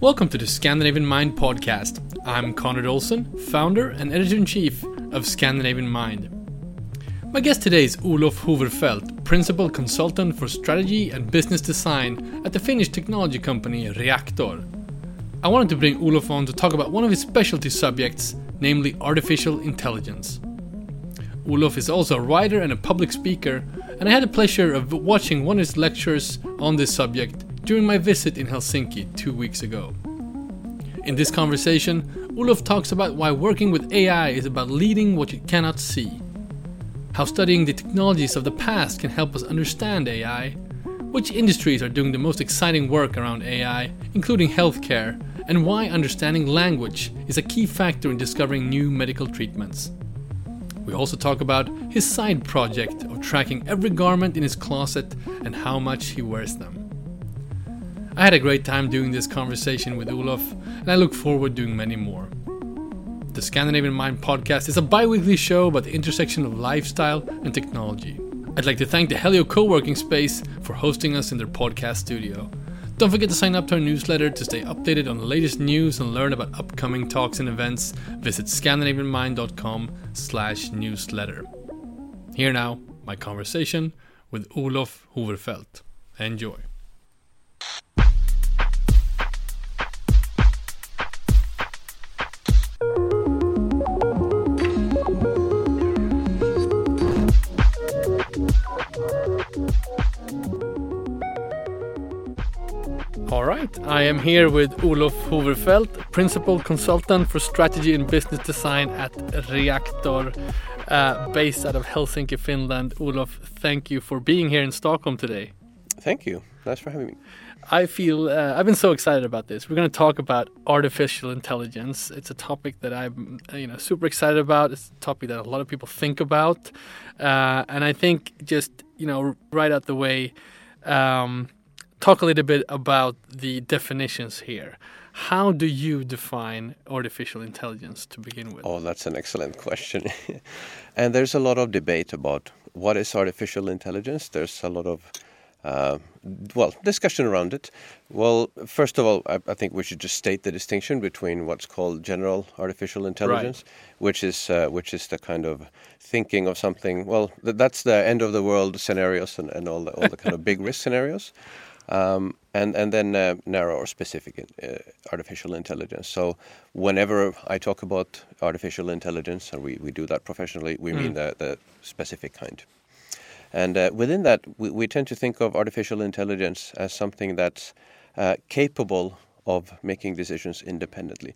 Welcome to the Scandinavian Mind podcast. I'm Conrad Olsen, founder and editor in chief of Scandinavian Mind. My guest today is Olof Hoverfeldt, principal consultant for strategy and business design at the Finnish technology company Reaktor. I wanted to bring Olof on to talk about one of his specialty subjects, namely artificial intelligence. Olof is also a writer and a public speaker, and I had the pleasure of watching one of his lectures on this subject during my visit in Helsinki two weeks ago. In this conversation, Olof talks about why working with AI is about leading what you cannot see, how studying the technologies of the past can help us understand AI, which industries are doing the most exciting work around AI, including healthcare, and why understanding language is a key factor in discovering new medical treatments. We also talk about his side project of tracking every garment in his closet and how much he wears them. I had a great time doing this conversation with Olof, and I look forward to doing many more. The Scandinavian Mind podcast is a bi weekly show about the intersection of lifestyle and technology. I'd like to thank the Helio co working space for hosting us in their podcast studio. Don't forget to sign up to our newsletter to stay updated on the latest news and learn about upcoming talks and events. Visit scandinavianmind.com slash newsletter. Here now, my conversation with Olof Hoverfeldt. Enjoy. Right, I am here with Olof Hoverfeldt, Principal Consultant for Strategy and Business Design at Reaktor, uh, based out of Helsinki, Finland. Olof, thank you for being here in Stockholm today. Thank you. Nice for having me. I feel uh, I've been so excited about this. We're going to talk about artificial intelligence. It's a topic that I'm, you know, super excited about. It's a topic that a lot of people think about, uh, and I think just you know, right out the way. Um, talk a little bit about the definitions here. How do you define artificial intelligence to begin with? Oh, that's an excellent question. and there's a lot of debate about what is artificial intelligence. There's a lot of uh, well, discussion around it. Well, first of all, I, I, think we should just state the distinction between what's called general artificial intelligence, right. which is uh, which is the kind of thinking of something. Well, th- that's the end of the world scenarios and, and all the all the kind of big risk scenarios. Um, and and then uh, narrow or specific uh, artificial intelligence. So whenever I talk about artificial intelligence, and we, we do that professionally, we mm. mean the, the specific kind. And uh, within that, we, we, tend to think of artificial intelligence as something that's uh, capable of making decisions independently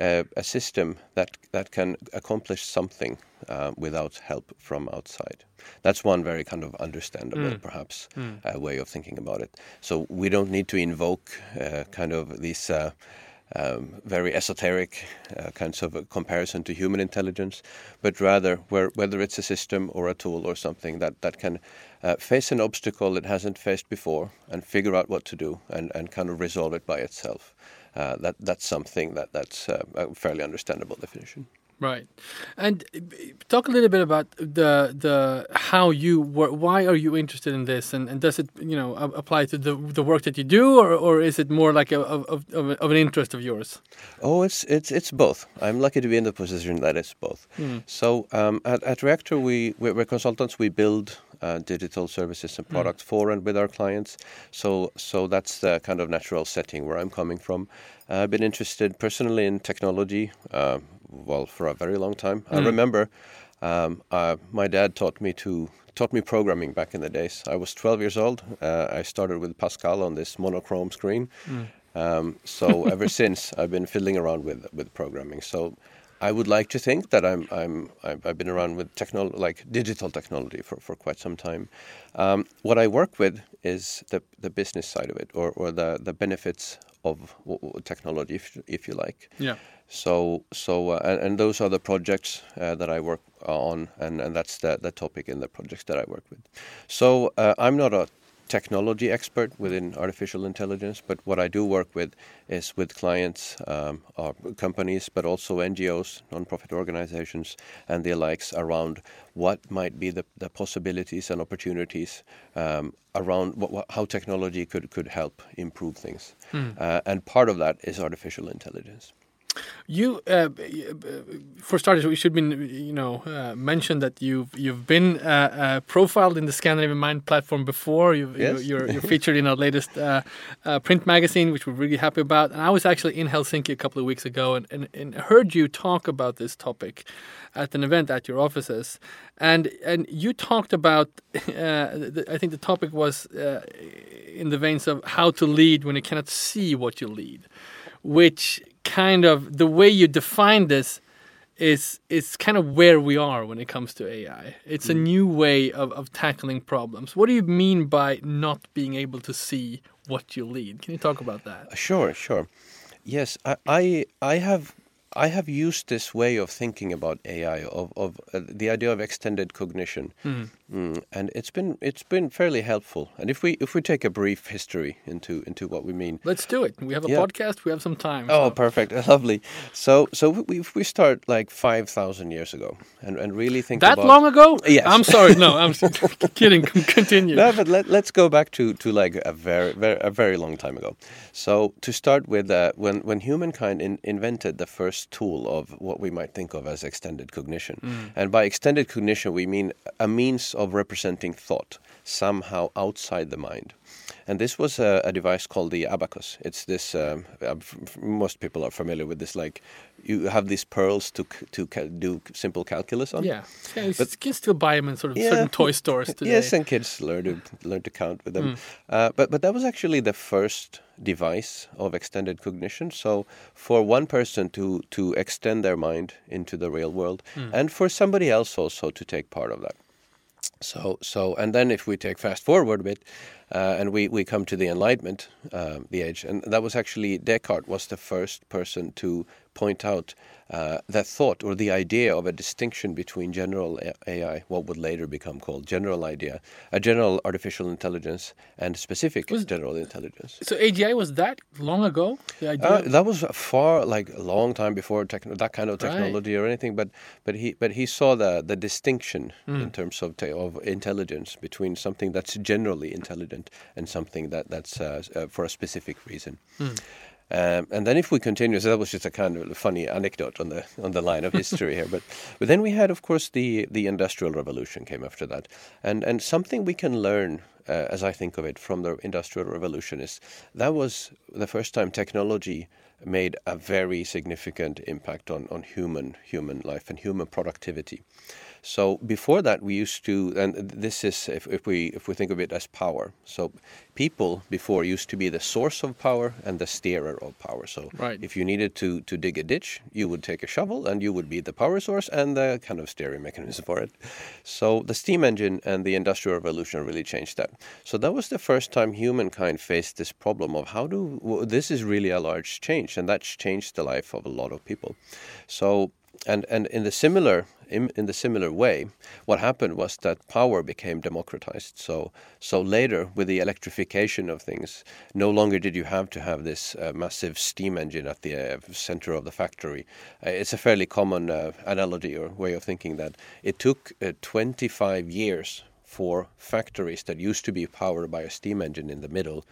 uh, a system that that can accomplish something uh, without help from outside. That's one very kind of understandable, mm. perhaps, mm. Uh, way of thinking about it. So we don't need to invoke uh, kind of these. Uh, um, very esoteric uh, kinds of comparison to human intelligence, but rather where, whether it's a system or a tool or something that, that can face an obstacle it hasn't faced before and figure out what to do and, and kind of resolve it by itself uh, that that's something that that's uh, a fairly understandable definition. Right, and uh, talk a little bit about the the how you work. why are you interested in this, and, and does it you know apply to the the work that you do, or, or is it more like a, of, of, of an interest of yours? Oh, it's it's it's both. I'm lucky to be in the position that it's both. Mm. So um, at, at Reaktor, we we're consultants. We build uh, digital services and products mm. for and with our clients. So, so that's the kind of natural setting where I'm coming from. Uh, I've been interested personally in technology, uh, well, for a very long time. Mm. I remember um, uh, my dad taught me to taught me programming back in the days. I was 12 years old. Uh, I started with Pascal on this monochrome screen. Mm. Um, so ever since, I've been fiddling around with with programming. So I would like to think that I'm I'm I've been around with technology like digital technology for, for quite some time. Um, what I work with is the the business side of it, or, or the the benefits of technology, if if you like. Yeah. So so uh, and, and, those are the projects uh, that I work on, and, and that's the the topic in the projects that I work with. So uh, I'm not a technology expert within artificial intelligence, but what I do work with is with clients, um, or companies, but also NGOs, non-profit organizations, and the likes around what might be the, the possibilities and opportunities um, around what, what, how technology could, could help improve things. Mm. Uh, and part of that is artificial intelligence. You, uh, for starters, we should be, you know, uh, mention that you've you've been uh, uh profiled in the Scandinavian Mind platform before. you yes. You're, you're, featured in our latest uh, uh, print magazine, which we're really happy about. And I was actually in Helsinki a couple of weeks ago and, and, and heard you talk about this topic at an event at your offices, and and you talked about. The, I think the topic was in the veins of how to lead when you cannot see what you lead, which kind of the way you define this is is kind of where we are when it comes to AI. It's mm. a new way of, of tackling problems. What do you mean by not being able to see what you lead? Can you talk about that? Sure, sure. Yes, I I, I have I have used this way of thinking about AI, of, of uh, the idea of extended cognition, mm. Mm, and it's been it's been fairly helpful. And if we if we take a brief history into into what we mean, let's do it. We have a yeah. podcast. We have some time. Oh, so. perfect, lovely. So so we, we start like five thousand years ago, and, and really think that about, long ago. Yes. I'm sorry. No, I'm kidding. Continue. No, but let, let's go back to to like a very very a very long time ago. So to start with, uh, when when humankind in, invented the first tool of what we might think of as extended cognition, mm. and by extended cognition we mean a means of representing thought somehow outside the mind. And this was a, a device called the abacus. It's this. Um, uh, most people are familiar with this. Like you have these pearls to to do simple calculus on. Yeah, yeah but, you can still buy them in sort of yeah, certain toy stores today. Yes, and kids learn to learn to count with them. Mm. Uh, but but that was actually the first device of extended cognition. So for one person to to extend their mind into the real world, mm. and for somebody else also to take part of that. So, so, and then if we take fast forward a bit, uh, and we, we come to the Enlightenment, uh, the age, and that was actually Descartes was the first person to point out uh, that thought or the idea of a distinction between general AI, what would later become called general idea, a general artificial intelligence, and specific was, general intelligence. So AGI was that long ago? The idea? Uh, that was far, like a long time before that kind of technology right. or anything. But but he but he saw the the distinction mm. in terms of of intelligence between something that's generally intelligent and something that that's uh, uh for a specific reason. Mm. Um, and then if we continue, so that was just a kind of funny anecdote on the on the line of history here. But but then we had, of course, the the industrial revolution came after that, and and something we can learn, uh, as I think of it, from the industrial revolution is that was the first time technology made a very significant impact on on human human life and human productivity. So before that, we used to, and this is if, if we if we think of it as power. So people before used to be the source of power and the steerer of power. So right. if you needed to to dig a ditch, you would take a shovel and you would be the power source and the kind of steering mechanism for it. So the steam engine and the industrial revolution really changed that. So that was the first time humankind faced this problem of how do this is really a large change, and that's changed the life of a lot of people. So and and in the similar in, in the similar way, what happened was that power became democratized. So so later, with the electrification of things, no longer did you have to have this uh, massive steam engine at the uh, center of the factory. Uh, it's a fairly common uh, analogy or way of thinking that it took uh, 25 years for factories that used to be powered by a steam engine in the middle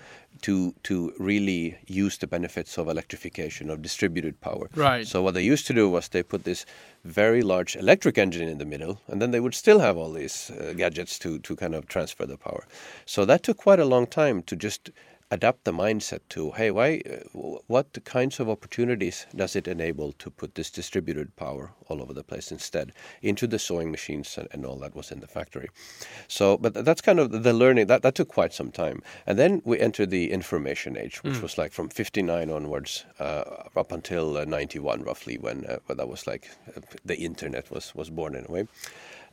to to really use the benefits of electrification of distributed power. Right. So what they used to do was they put this very large electric engine in the middle, and then they would still have all these uh, gadgets to to kind of transfer the power. So that took quite a long time to just adapt the mindset to hey why uh, what kinds of opportunities does it enable to put this distributed power all over the place instead into the sewing machines and, and all that was in the factory? So but that's kind of the learning that that took quite some time. And then we entered the information age which mm. was like from 59 onwards uh, up until uh, 91 roughly when, uh, when that was like uh, the internet was was born in a way.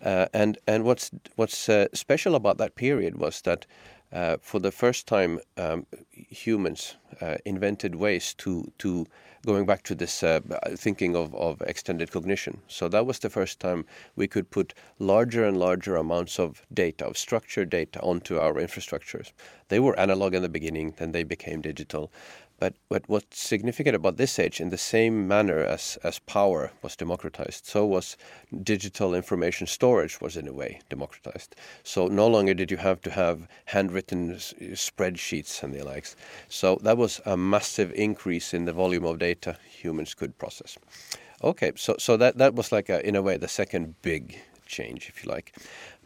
Uh, and and what's what's uh, special about that period was that uh, for the first time um, humans uh, invented ways to to going back to this uh, thinking of, of extended cognition. So that was the first time we could put larger and larger amounts of data, of structured data, onto our infrastructures. They were analog in the beginning, then they became digital. But, what's significant about this age, in the same manner as, as power was democratized, so was digital information storage was in a way democratized. So no longer did you have to have handwritten spreadsheets and the likes. So that was a massive increase in the volume of data humans could process. Okay, so so that that was like a, in a way the second big change, if you like.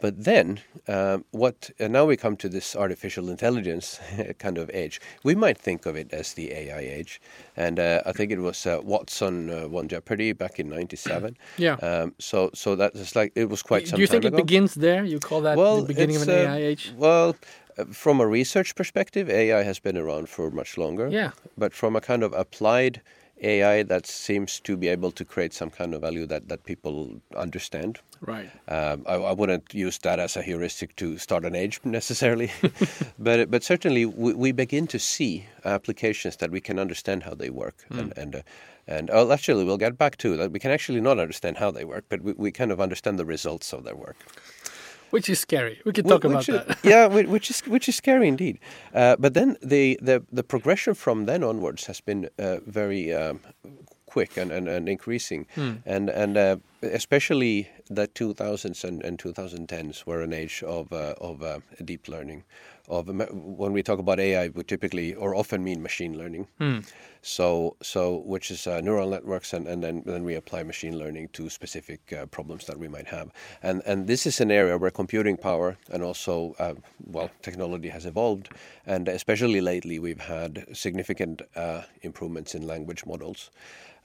But then, um, what uh, now we come to this artificial intelligence kind of age. We might think of it as the AI age, and uh, I think it was uh, Watson uh, won Jeopardy back in '97. Yeah. Um, so, so that's like it was quite. Something. Do you think it begins there? You call that well, the beginning of an AI age? Well. Uh, from a research perspective, AI has been around for much longer. Yeah. But from a kind of applied AI that seems to be able to create some kind of value that, that people understand. Right. Um, I, I, wouldn't use that as a heuristic to start an age necessarily, but but certainly we, we, begin to see applications that we can understand how they work, mm. and and uh, and oh, actually we'll get back to that. We can actually not understand how they work, but we, we kind of understand the results of their work which is scary. We could talk which, about that. yeah, which is which is scary indeed. Uh, but then the, the the progression from then onwards has been uh, very um, quick and, and, and increasing, hmm. and and uh, especially the 2000s and, and 2010s were an age of uh, of uh, deep learning of when we talk about AI, we typically or often mean machine learning. Hmm. So, so which is uh, neural networks, and, and then then we apply machine learning to specific uh, problems that we might have. And and this is an area where computing power and also uh, well technology has evolved, and especially lately we've had significant uh, improvements in language models.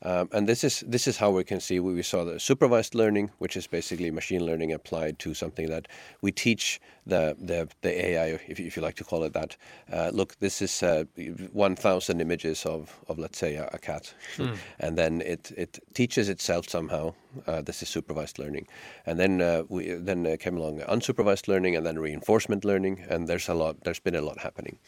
Um, and this is this is how we can see we saw the supervised learning, which is basically machine learning applied to something that we teach the the, the AI, if, if you like to call it that. Uh, look, this is uh, 1,000 images of, of let's say a, a cat, mm. and then it it teaches itself somehow. Uh, this is supervised learning, and then uh, we then uh, came along unsupervised learning, and then reinforcement learning, and there's a lot. There's been a lot happening,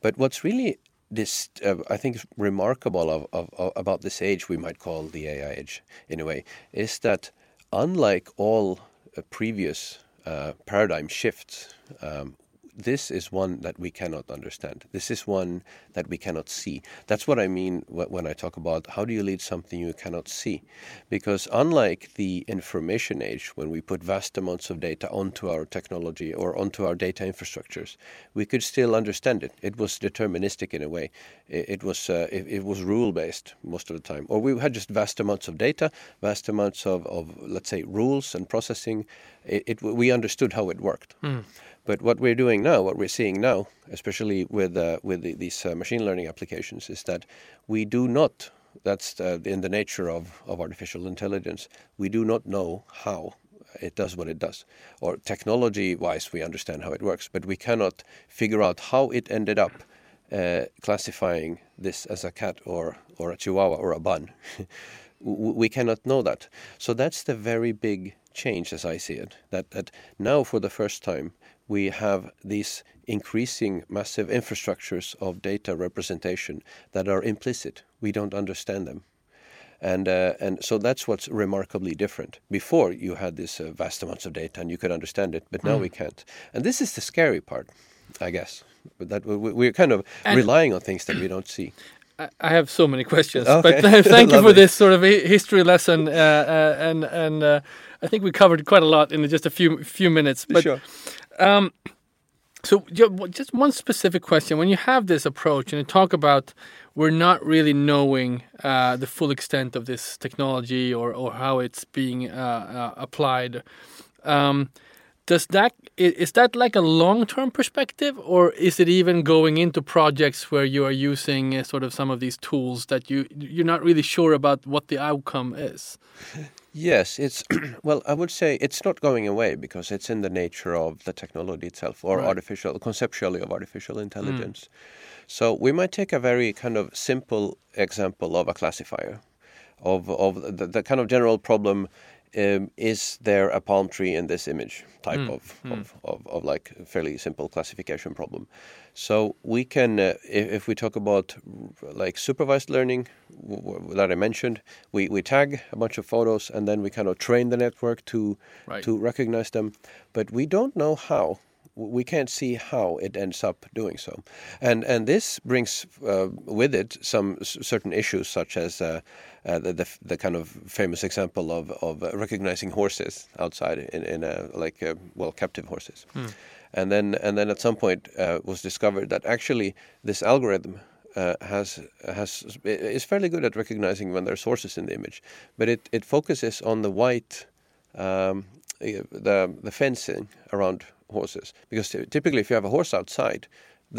but what's really this uh, I think remarkable of, of, of, about this age we might call the AI age in a way is that unlike all uh, previous uh, paradigm shifts um, this is one that we cannot understand. This is one that we cannot see. That's what I mean when I talk about how do you lead something you cannot see. Because unlike the information age, when we put vast amounts of data onto our technology or onto our data infrastructures, we could still understand it. It was deterministic in a way. It, was uh, it, it, was rule based most of the time. Or we had just vast amounts of data, vast amounts of, of let's say rules and processing. It, it we understood how it worked. Mm. But what we're doing now, what we're seeing now, especially with uh, with the, these uh, machine learning applications, is that we do not. That's uh, in the nature of, of artificial intelligence. We do not know how it does what it does. Or technology wise, we understand how it works, but we cannot figure out how it ended up uh, classifying this as a cat or, or a chihuahua or a bun. we cannot know that. So that's the very big change as I see it. That, that now, for the first time, we have these increasing massive infrastructures of data representation that are implicit. We don't understand them. And, uh, and so that's what's remarkably different. Before you had this uh, vast amounts of data and you could understand it, but now mm. we can't. And this is the scary part, I guess. That we're kind of and relying on things that we don't see. I have so many questions, okay. but thank you for this sort of history lesson, uh, uh, and and uh, I think we covered quite a lot in just a few few minutes. But sure. Um, so just one specific question: When you have this approach and you talk about we're not really knowing uh, the full extent of this technology or or how it's being uh, uh, applied, um, does that is that like a long term perspective, or is it even going into projects where you are using uh, sort of some of these tools that you you're not really sure about what the outcome is? Yes, it's well. I would say it's not going away because it's in the nature of the technology itself, or right. artificial, conceptually of artificial intelligence. Mm. So we might take a very kind of simple example of a classifier, of of the, the kind of general problem um, is there a palm tree in this image type Mm, of, Of, of, of like fairly simple classification problem. So we can, uh, if, if we talk about like supervised learning w- w- that I mentioned, we, we tag a bunch of photos and then we kind of train the network to Right. to recognize them, but we don't know how. We can't see how it ends up doing so, and and this brings uh, with it some s- certain issues, such as uh, uh, the, the the kind of famous example of of uh, recognizing horses outside in in a like uh, well captive horses, and then and then at some point uh, was discovered that actually this algorithm uh, has has is fairly good at recognizing when there's horses in the image, but it, it focuses on the white um, the the fencing around horses. Because typically if you have a horse outside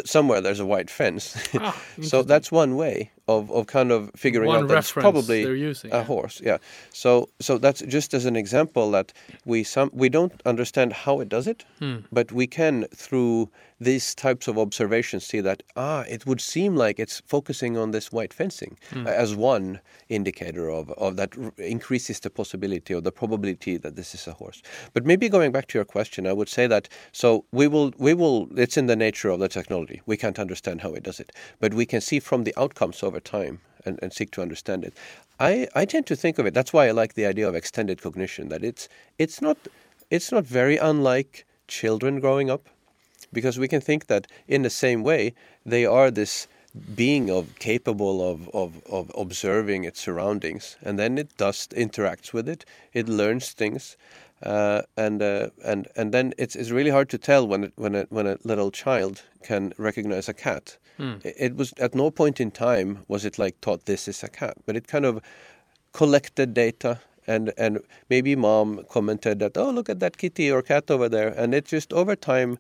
somewhere there's a white fence. Ah, so that's one way of, of kind of figuring One out that it's probably using, a yeah. horse yeah so so that's just as an example that we some we don't understand how it does it Hmm. but we can through these types of observations see that ah it would seem like it's focusing on this white fencing Hmm. as one indicator of, of that r- increases the possibility or the probability that this is a horse but maybe going back to your question i would say that so we will we will it's in the nature of the technology we can't understand how it does it but we can see from the outcomes over time and, and seek to understand it. I, I tend to think of it that's why i like the idea of extended cognition that it's it's not it's not very unlike children growing up because we can think that in the same way they are this being of capable of, of, of observing its surroundings and then it does interacts with it it learns things uh, and uh, and and then it's, it's really hard to tell when it, when a, when a little child can recognize a cat Hmm. it, it was at no point in time was it like taught this is a cat but it kind of collected data and and maybe mom commented that oh look at that kitty or cat over there and it just over time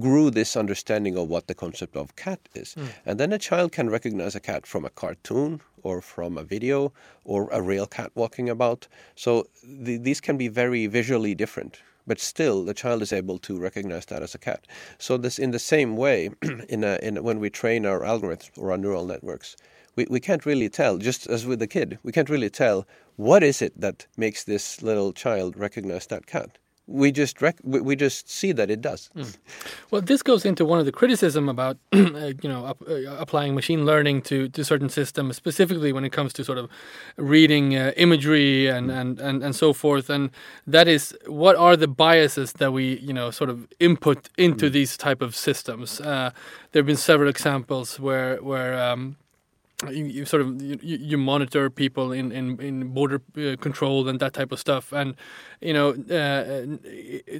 grew this understanding of what the concept of cat is. Hmm. And then a child can recognize a cat from a cartoon or from a video or a real cat walking about. So the, these can be very visually different but still the child is able to recognize that as a cat. So this in the same way in a, in when we train our algorithms or our neural networks we, we can't really tell just as with the kid we can't really tell what is it that makes this little child recognize that cat we just rec- we, just see that it does Well, this goes into one of the criticism about uh, you know up, uh, applying machine learning to, to certain systems, specifically when it comes to sort of reading uh, imagery and, and, and, and so forth. And that is, what are the biases that we you know sort of input into these type of systems? Uh, there have been several examples where where um, you, you sort of you, you monitor people in in, in border uh, control and that type of stuff. And you know uh,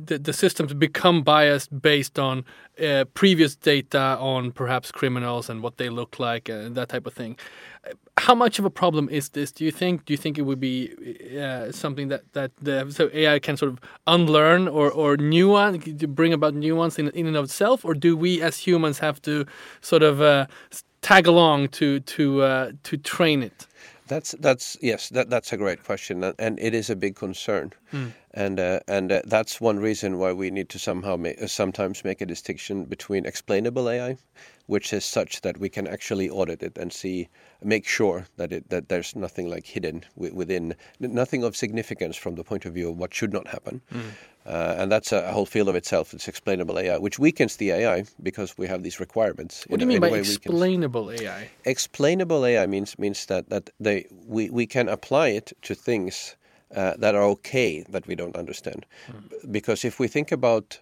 the, the systems become biased based on uh, previous data on perhaps criminals and what they look like and that type of thing. How much of a problem is this do you think? Do you think it would be uh, something that that the so AI can sort of unlearn or or nuance bring about nuance in in and of itself? Or do we as humans have to sort of uh, tag along to to uh, to train it? That's that's yes, that that's a great question, and- and it is a big concern, and uh, and uh, that's one reason why we need to somehow make, uh, sometimes make a distinction between explainable AI, which is such that we can actually audit it and see, make sure that it that there's nothing like hidden wi- within, nothing of significance from the point of view of what should not happen, uh, and that's a whole field of itself. It's explainable AI, which weakens the AI because we have these requirements. what do you mean by way weakens- explainable AI explainable AI means means that that they we, we can apply it to things uh, that are okay that we don't understand, because if we think about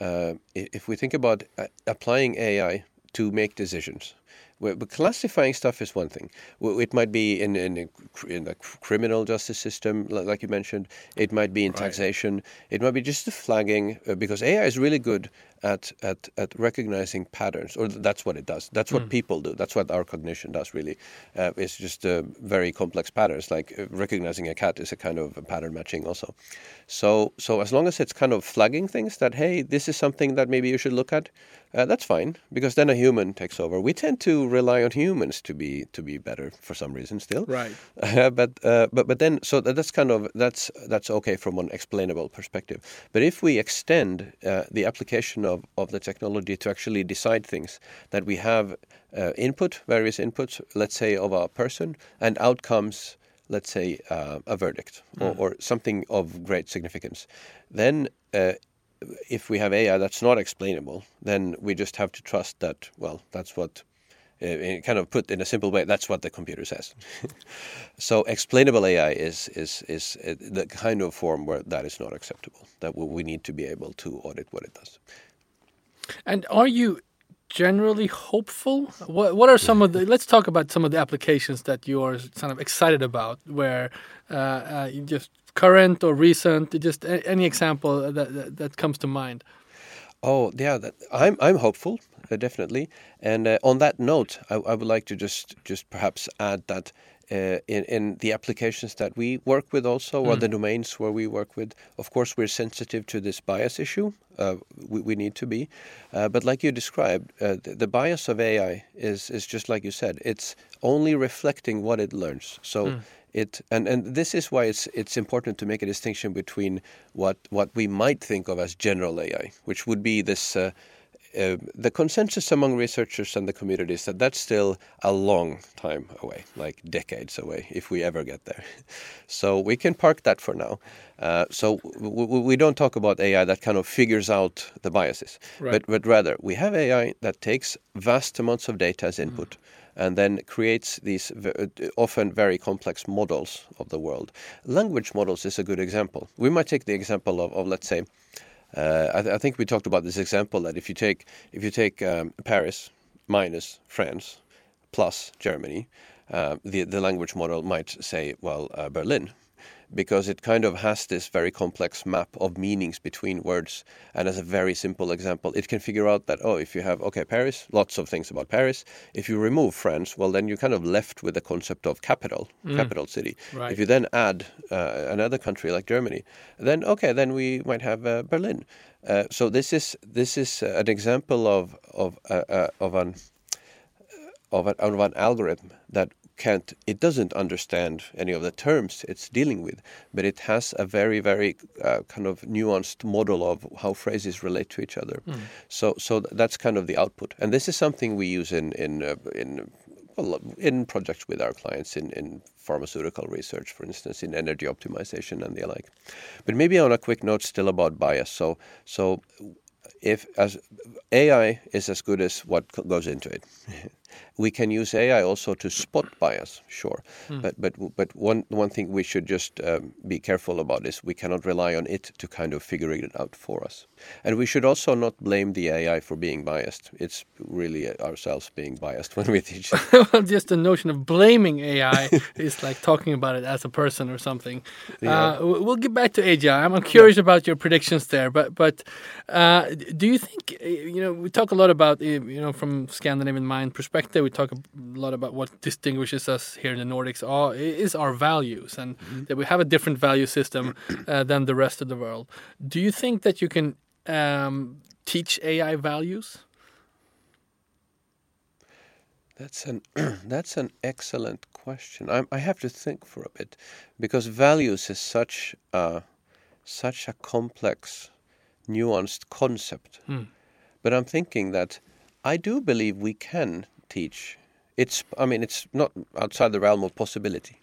uh, if we think about uh, applying AI to make decisions. Well, But classifying stuff is one thing. It might be in in the, in the criminal justice system, like you mentioned. It might be in taxation. It might be just the flagging, uh, because AI is really good at, at at recognizing patterns, or that's what it does. That's what people do. That's what our cognition does. Really, uh, it's just uh, very complex patterns. Like uh, recognizing a cat is a kind of pattern matching also. So so as long as it's kind of flagging things that hey, this is something that maybe you should look at, uh, that's fine because then a human takes over. We tend to rely on humans to be to be better for some reason still. right but uh, but but then so that's kind of that's that's okay from an explainable perspective. But if we extend uh, the application of, of the technology to actually decide things that we have uh, input various inputs, let's say of a person and outcomes let's say, uh, a verdict or, or, something of great significance, then uh, if we have AI that's not explainable, then we just have to trust that, well, that's what, uh, kind of put in a simple way, that's what the computer says. so explainable AI is, is, is uh, the kind of form where that is not acceptable, that we need to be able to audit what it does. And are you generally hopeful? What What are some of the? Let's talk about some of the applications that you are kind of excited about, where uh, uh, just current or recent, just any example that that, that comes to mind. Oh yeah, that, I'm I'm hopeful uh, definitely. And uh, on that note, I, I, would like to just just perhaps add that uh, in, in the applications that we work with also mm. or the domains where we work with of course we're sensitive to this bias issue uh, we, we, need to be uh, but like you described uh, the, the, bias of AI is is just like you said it's only reflecting what it learns so mm. it and, and this is why it's it's important to make a distinction between what what we might think of as general AI which would be this uh, uh, the consensus among researchers and the community is that that's still a long time away, like decades away, if we ever get there. So we can park that for now. Uh, so we don't talk about AI that kind of figures out the biases, right. but, but rather we have AI that takes vast amounts of data as input. Mm. And then creates these often very complex models of the world. Language models is a good example. We might take the example of, of let's say, uh, I, th I, think we talked about this example that if you take if you take um, Paris minus France plus Germany, uh, the the language model might say well uh, Berlin because it kind of has this very complex map of meanings between words. And as a very simple example, it can figure out that, oh, if you have, okay, Paris, lots of things about Paris. If you remove France, well, then you're kind of left with the concept of capital, mm. capital city. Right. If you then add uh, another country like Germany, then, okay, then we might have uh, Berlin. Uh, so this is this is an example of of uh, uh, of an of an, of an algorithm that can't it doesn't understand any of the terms it's dealing with but it has a very very uh, kind of nuanced model of how phrases relate to each other mm. so so that's kind of the output and this is something we use in in uh, in well, in projects with our clients in, in pharmaceutical research, for instance, in energy optimization and the like. But maybe on a quick note still about bias. So, so if as AI is as good as what goes into it. we can use AI also to spot bias, sure. Mm. But but but one one thing we should just um, be careful about is we cannot rely on it to kind of figure it out for us. And we should also not blame the AI for being biased. It's really ourselves being biased when we teach just the notion of blaming AI is like talking about it as a person or something. Yeah. Uh, we'll get back to AGI. I'm curious yeah. about your predictions there, but but uh, do you think you know we talk a lot about you know from Scandinavian mind perspective we talk a lot about what distinguishes us here in the Nordics are, is our values and mm-hmm. that we have a different value system uh, than the rest of the world. Do you think that you can um, teach AI values? That's an that's an excellent question. I, I have to think for a bit because values is such a such a complex, nuanced concept. Mm. But I'm thinking that I do believe we can teach. It's, I mean, it's not outside the realm of possibility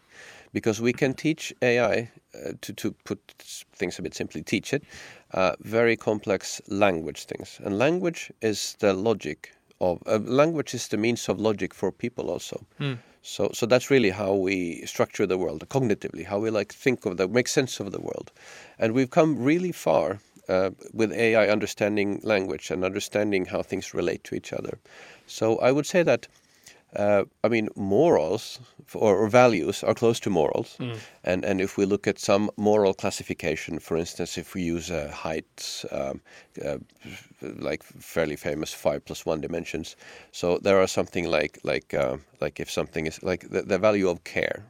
because we can teach AI uh, to, to put things a bit simply, teach it uh, very complex language things. And language is the logic of uh, language is the means of logic for people also. Mm. So, so that's really how we structure the world cognitively, how we like think of the make sense of the world, and we've come really far uh, with AI understanding language and understanding how things relate to each other. So I would say that. Uh, I mean, morals or, or, values are close to morals, mm. and and if we look at some moral classification, for instance, if we use uh, Haidt, um, uh, like fairly famous five plus one dimensions, so there are something like like uh, like if something is like the, the value of care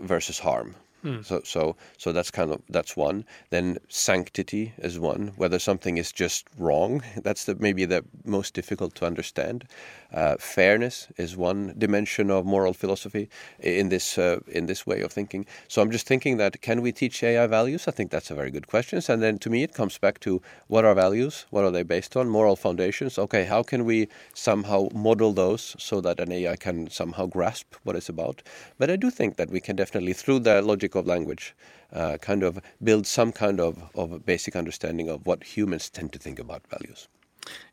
versus harm, So so so that's kind of that's one. Then sanctity is one. Whether something is just wrong, that's the, maybe the most difficult to understand. Uh, fairness is one dimension of moral philosophy in this uh, in this way of thinking. So I'm just thinking that can we teach AI values? I think that's a very good question. And then to me, it comes back to what are values? What are they based on? Moral foundations. Okay, how can we somehow model those so that an AI can somehow grasp what it's about? But I do think that we can definitely, through the logic of language, uh, kind of build some kind of, of basic understanding of what humans tend to think about values.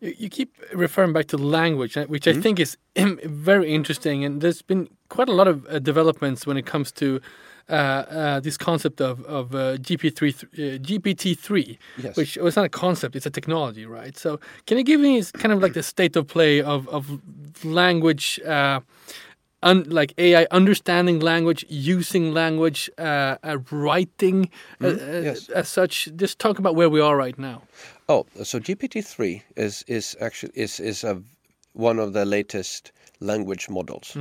You, you keep referring back to language, uh, which I Mm-hmm. think is very interesting, and there's been quite a lot of uh, developments when it comes to uh, uh, this concept of of uh, GP3 uh, GPT three, Yes. which well, it's not a concept; it's a technology, right? So, can you give me kind of like the state of play of of language? Un, like AI understanding language, using language, uh, uh, writing Mm-hmm. yes. as such. Just talk about where we are right now. Oh, so GPT three is is actually is is a one of the latest language models.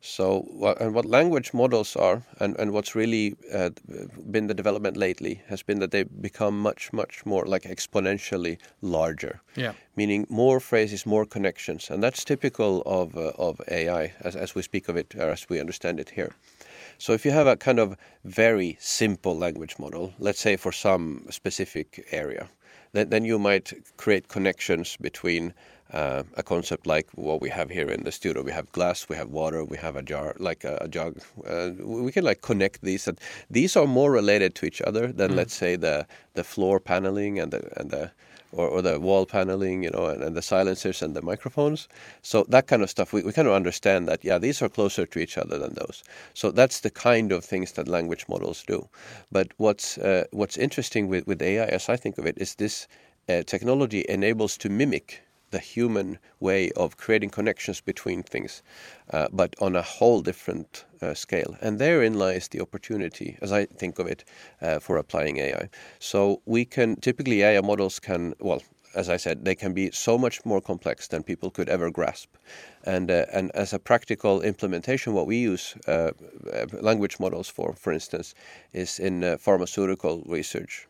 So, what, and what language models are, and, and what's really uh, been the development lately has been that they become much much more like exponentially larger. Yeah. Meaning more phrases, more connections, and that's typical of uh, of AI as as we speak of it or as we understand it here. So if you have a kind of very simple language model, let's say for some specific area, then, then you might create connections between uh, a concept like what we have here in the studio. We have glass, we have water, we have a jar, like a, a jug. Uh, we can like connect these. And these are more related to each other than let's say the the floor paneling and the and the or, or the wall paneling, you know, and, and the silencers and the microphones. So that kind of stuff, we, we kind of understand that, yeah, these are closer to each other than those. So that's the kind of things that language models do. But what's uh, what's interesting with, with AI, as I think of it, is this uh, technology enables to mimic the human way of creating connections between things, uh, but on a whole different uh, scale. And therein lies the opportunity, as I think of it, uh, for applying AI. So we can typically AI models can well. As I said, they can be so much more complex than people could ever grasp, and uh, and as a practical implementation, what we use uh, uh, language models for, for instance, is in pharmaceutical research.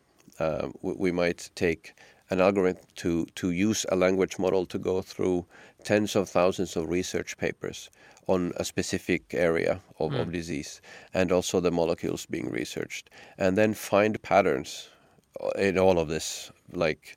We, we might take an algorithm to, to use a language model to go through tens of thousands of research papers on a specific area of, of disease and also the molecules being researched and then find patterns in all of this like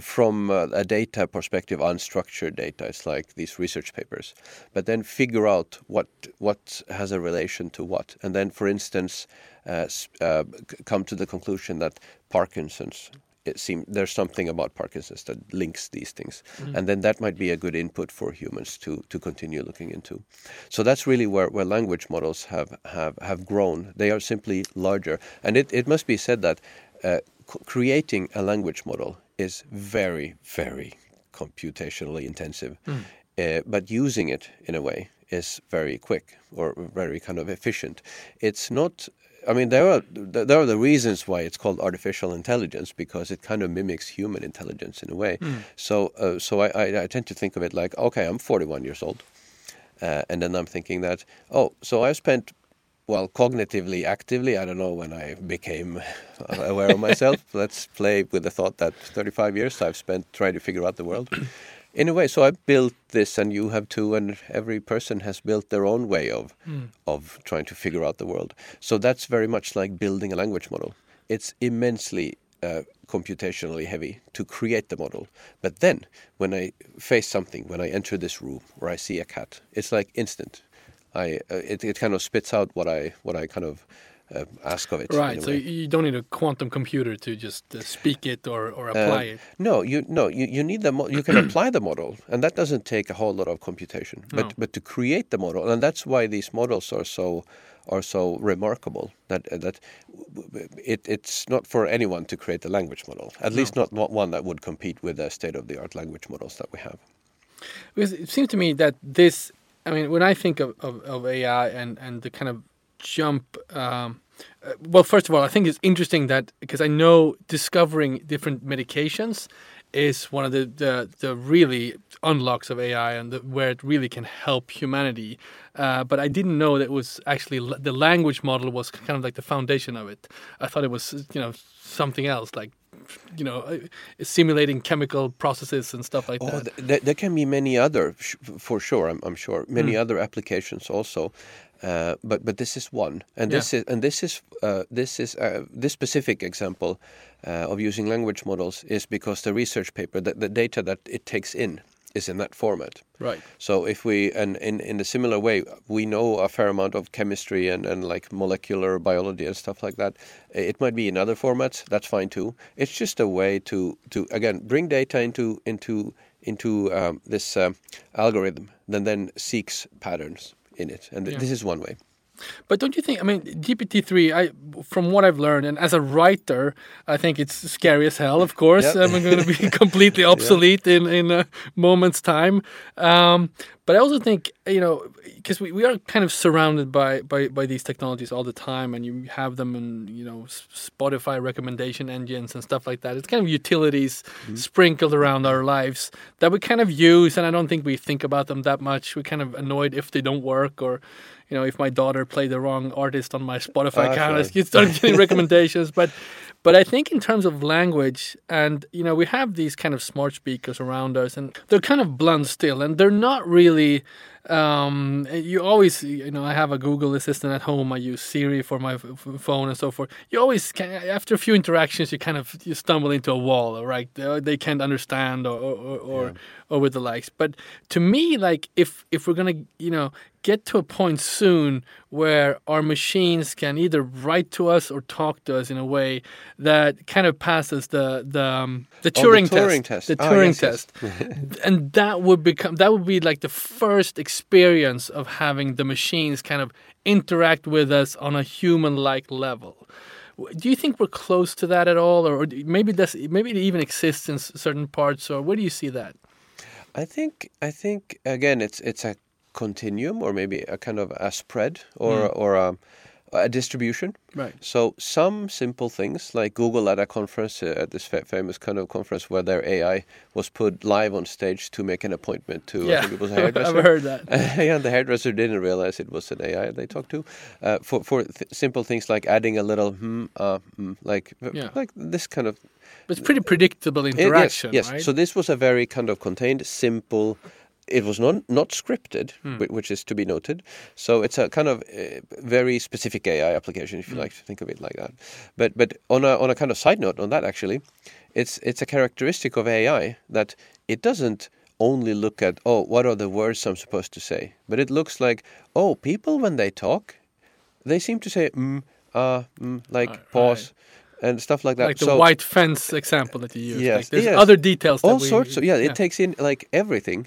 from uh, a data perspective unstructured data it's like these research papers but then figure out what what has a relation to what and then for instance uh, uh, come to the conclusion that parkinson's it seem there's something about Parkinson's that links these things, and then that might be a good input for humans to to continue looking into. So that's really where, where language models have, have have grown. They are simply larger, and it, it must be said that uh, c- creating a language model is very very computationally intensive, uh, but using it in a way is very quick or very kind of efficient. It's not I mean, there are there are the reasons why it's called artificial intelligence because it kind of mimics human intelligence in a way. So, uh, so I, I, I tend to think of it like, okay, I'm 41 years old, uh, and then I'm thinking that, oh, so I've spent, well, cognitively actively. I don't know when I became aware of myself. Let's play with the thought that 35 years I've spent trying to figure out the world. In a way, so I built this, and you have too, and every person has built their own way of of trying to figure out the world. So that's very much like building a language model. It's immensely uh, computationally heavy to create the model. But then, when I face something, when I enter this room or I see a cat, it's like instant. I uh, it, it kind of spits out what I what I kind of uh, ask of it. Right. So way. you don't need a quantum computer to just uh, speak it or, or apply it. No, you no, you, you need the mo- you can apply the model, and that doesn't take a whole lot of computation. But No. but to create the model, and that's why these models are so are so remarkable. That uh, that it it's not for anyone to create a language model. At least not not one that would compete with the state of the art language models that we have. Because it seems to me that this, I mean, when I think of, of, of AI and, and the kind of jump, um, uh, well, first of all, I think it's interesting that because I know discovering different medications is one of the the, the really unlocks of AI and the, where it really can help humanity. Uh, but I didn't know that it was actually l- the language model was kind of like the foundation of it. I thought it was you know something else like you know uh, simulating chemical processes and stuff like Oh, that. th- there, there can be many other, sh- for sure. I'm, I'm sure many Mm. other applications also, uh, but but this is one, and Yeah. this is and this is uh, this is uh, this specific example uh, of using language models is because the research paper, the, the data that it takes in, is in that format. Right. So if we and in in a similar way, we know a fair amount of chemistry and and like molecular biology and stuff like that. It might be in other formats. That's fine too. It's just a way to to again bring data into into into um, this um, algorithm, then then seeks patterns in it, and Yeah. this is one way. But don't you think? I mean, GPT three. I, from what I've learned, and as a writer, I think it's scary as hell. Of course, Yep. I'm going to be completely obsolete in in a moment's time. Um, but I also think you know because we, we are kind of surrounded by, by by these technologies all the time, and you have them in you know Spotify recommendation engines and stuff like that. It's kind of utilities sprinkled around our lives that we kind of use, and I don't think we think about them that much. We're kind of annoyed if they don't work or you know, if my daughter played the wrong artist on my Spotify Ah, account. I start getting recommendations. But, but I think in terms of language, and you know, we have these kind of smart speakers around us, and they're kind of blunt still, and they're not really really um, you always, you know, I have a Google Assistant at home. I use Siri for my phone and so forth. You always, can, after a few interactions, you kind of you stumble into a wall, right? They, they can't understand or or, or, or with the likes. But to me, like if if we're gonna, you know, get to a point soon where our machines can either write to us or talk to us in a way that kind of passes the the um, the Oh, the Turing, Turing test, test. the Ah, Turing yes, yes. test, and that would become that would be like the first experience of having the machines kind of interact with us on a human-like level. Do you think we're close to that at all, or maybe this maybe it even exists in certain parts, or where do you see that? I think I think again it's it's a continuum or maybe a kind of a spread or mm. or a, a distribution. Right. So some simple things like Google at a conference, uh, at this fa- famous kind of conference where their AI was put live on stage to make an appointment to I Yeah, think it was a I've hairdresser. heard that. yeah, the hairdresser didn't realize it was an AI they talked to. Uh, for for th- simple things like adding a little hmm, uh, hmm, like Yeah. like this kind of But it's pretty predictable Eh, yes, yes. right? So this was a very kind of contained, simple. It was not not scripted, Hmm. which is to be noted. So it's a kind of uh, very specific AI application, if you Hmm. like to think of it like that. But but on a on a kind of side note on that actually, it's it's a characteristic of AI that it doesn't only look at oh what are the words I'm supposed to say, but it looks like oh people when they talk, they seem to say mm, uh, mm, like Right, pause. And stuff like that. like the so, white fence example that you use. Yes, like there's yes. other details. That all we, sorts of yeah, it takes in like everything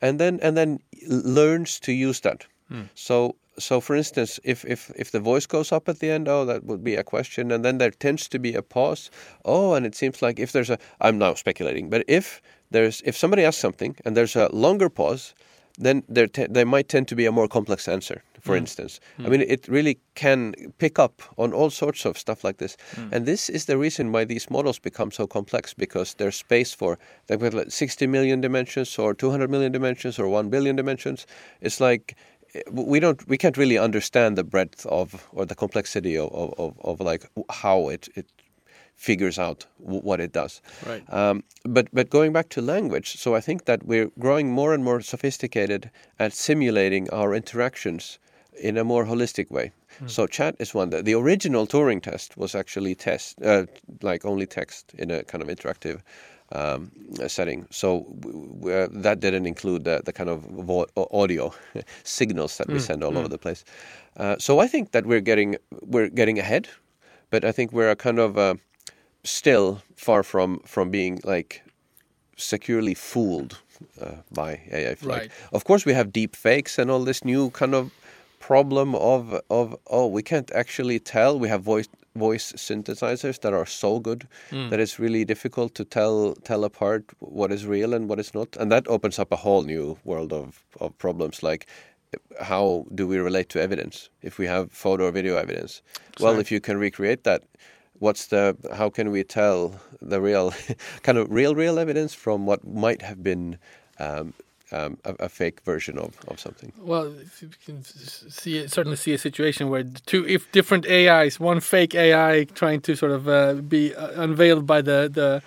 and then and then learns to use that. Hmm. So so for instance if if if the voice goes up at the end oh that would be a question and then there tends to be a pause. Oh and it seems like if there's a i'm now speculating but if there's if somebody asks something and there's a longer pause then there te- there might tend to be a more complex answer for hmm. instance. I hmm. mean it really can pick up on all sorts of stuff like this. Hmm. And this is the reason why these models become so complex because there's space for like with like 60 million dimensions or 200 million dimensions or 1 billion dimensions. It's like eh, we don't we can't really understand the breadth of or the complexity of of, of, of like how it it figures out w- what it does Right. um, but but going back to language, so I think that we're growing more and more sophisticated at simulating our interactions in a more holistic way. So chat is one. The, the original Turing test was actually test uh, like only text in a kind of interactive um, setting. So uh, that didn't include the, the kind of vo- audio signals that we send all over the place. Uh, so I think that we're getting we're getting ahead, but I think we're a kind of uh, still far from from being like securely fooled uh, by AI. Like, Right. Of course, we have deep fakes and all this new kind of problem of of oh we can't actually tell. We have voice voice synthesizers that are so good that it's really difficult to tell tell apart what is real and what is not, and that opens up a whole new world of of problems like. How do we relate to evidence if we have photo or video evidence? Well, if you can recreate that, what's the how can we tell the real kind of real real evidence from what might have been um, um, a, a, fake version of, of something. Well, you can see certainly see a situation where two if different AIs, one fake AI trying to sort of uh, be uh, unveiled by the the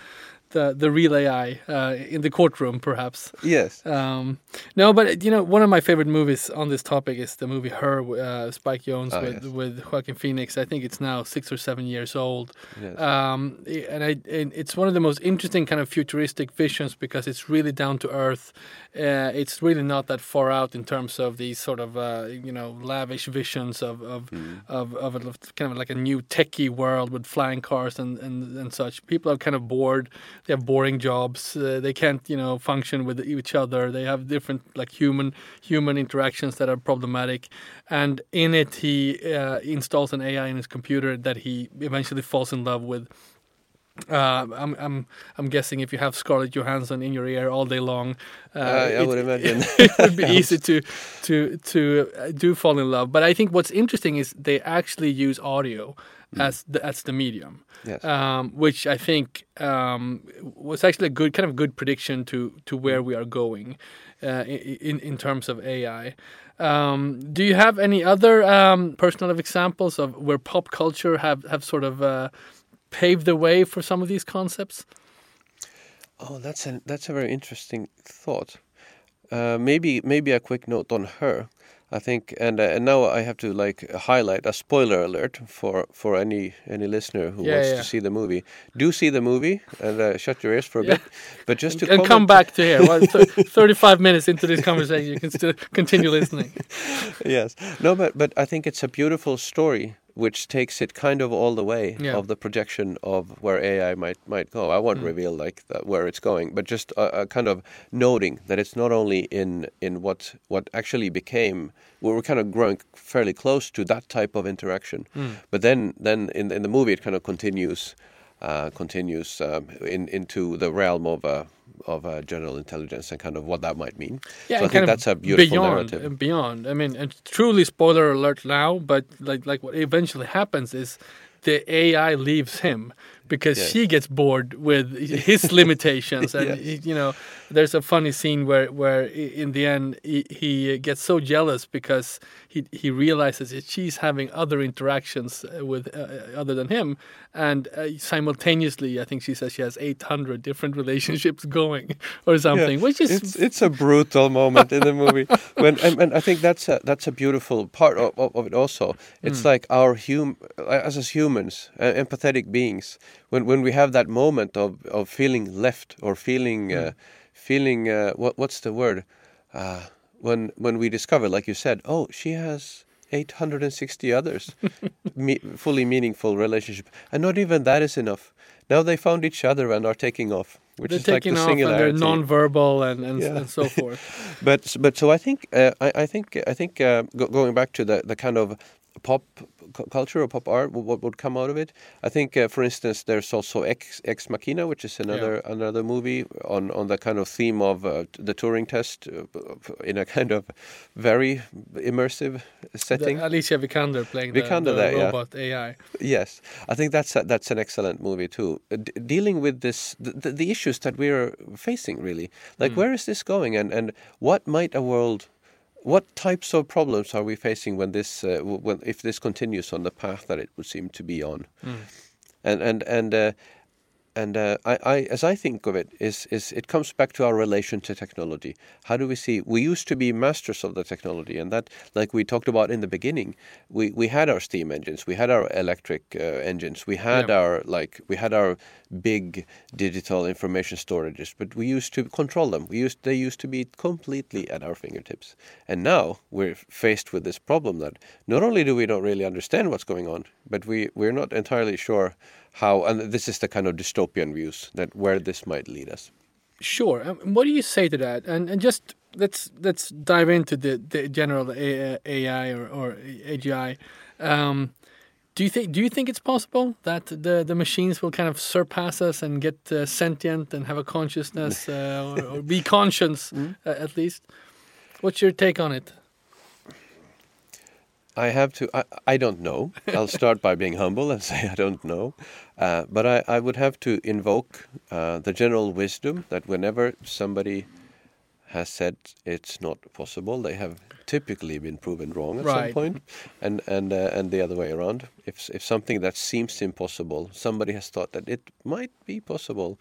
the the real AI uh, in the courtroom, perhaps. Yes. Um, no, but you know, one of my favorite movies on this topic is the movie Her, uh, Spike Jonze oh, with yes. with Joaquin Phoenix. I think it's now six or seven years old. Yes. Um, and I and it's one of the most interesting kind of futuristic visions because it's really down to earth. Uh, it's really not that far out in terms of these sort of uh, you know lavish visions of of, mm. of of, of kind of like a new techie world with flying cars and, and and such. People are kind of bored they have boring jobs. Uh, they can't, you know, function with each other. They have different like human human interactions that are problematic. And in it, he uh, installs an AI in his computer that he eventually falls in love with. Uh, I'm I'm I'm guessing if you have Scarlett Johansson in your ear all day long, uh, I it, would imagine it would be easy to to to uh, do fall in love. But I think what's interesting is they actually use audio. As the, as the medium, yes. um, which I think um, was actually a good kind of good prediction to to where we are going uh, in in terms of AI. Um, do you have any other um, personal examples of where pop culture have have sort of uh, paved the way for some of these concepts? Oh, that's a that's a very interesting thought. Uh, maybe maybe a quick note on her. I think, and uh, and now I have to like highlight a spoiler alert for for any any listener who yeah, wants yeah. to see the movie. Do see the movie and uh, shut your ears for a yeah. bit. But just to and come back to here. Well, Thirty-five minutes into this conversation, you can still continue listening. yes, no, but but I think it's a beautiful story which takes it kind of all the way yeah. of the projection of where AI might might go. I won't mm. reveal like the, where it's going, but just a, a, kind of noting that it's not only in in what what actually became. We're kind of growing fairly close to that type of interaction, mm. but then then in in the movie it kind of continues uh, continues um, in into the realm of. Uh, of uh, general intelligence and kind of what that might mean. Yeah, so I think that's a beautiful beyond, narrative. And beyond. I mean, and truly spoiler alert now, but like like what eventually happens is the AI leaves him because yes. she gets bored with his limitations and yes. you know there's a funny scene where where in the end he, he, gets so jealous because he he realizes that she's having other interactions uh, with uh, uh, other than him and uh, simultaneously I think she says she has 800 different relationships going or something yeah. which is it's, it's a brutal moment in the movie when and, and, I think that's a that's a beautiful part of, of it also it's mm. like our hum as as humans uh, empathetic beings when when we have that moment of of feeling left or feeling mm. uh, feeling uh, what what's the word uh, when when we discover like you said oh she has 860 others me, fully meaningful relationship and not even that is enough now they found each other and are taking off which they're is taking like the off singularity. and they're non-verbal and, and, yeah. and so forth but but so i think uh, I, I think i think uh, go, going back to the the kind of pop culture or pop art what would come out of it? I think uh, for instance there's also ex, ex machina which is another yeah. another movie on on the kind of theme of uh, the turing test uh, in a kind of very immersive setting. The alicia vikander playing vikander the, the there, robot yeah. ai yes. I think that's a, that's an excellent movie too. Uh, D dealing with this the, the, issues that we're facing really. Like mm. where is this going? And and what might a world what types of problems are we facing when this, uh, when if this continues on the path that it would seem to be on? Mm. And and and uh, and uh, I, I, as I think of it, is is it comes back to our relation to technology. How do we see? We used to be masters of the technology, and that, like we talked about in the beginning, we, we had our steam engines, we had our electric uh, engines, we had yeah. our like we had our big digital information storages, but we used to control them. We used they used to be completely at our fingertips, and now we're faced with this problem that not only do we not really understand what's going on, but we we're not entirely sure how and this is the kind of dystopian views that where this might lead us sure um, what do you say to that and and just let's let's dive into the, the general AI or, or AGI. Um, do you think do you think it's possible that the the machines will kind of surpass us and get uh, sentient and have a consciousness uh, or, or, be conscious mm. uh, at least? What's your take on it? I have to. I, I don't know. I'll start by being humble and say I don't know. Uh, but I, I would have to invoke uh, the general wisdom that whenever somebody has said it's not possible, they have typically been proven wrong at Right. some point, and and uh, and the other way around. If if something that seems impossible, somebody has thought that it might be possible,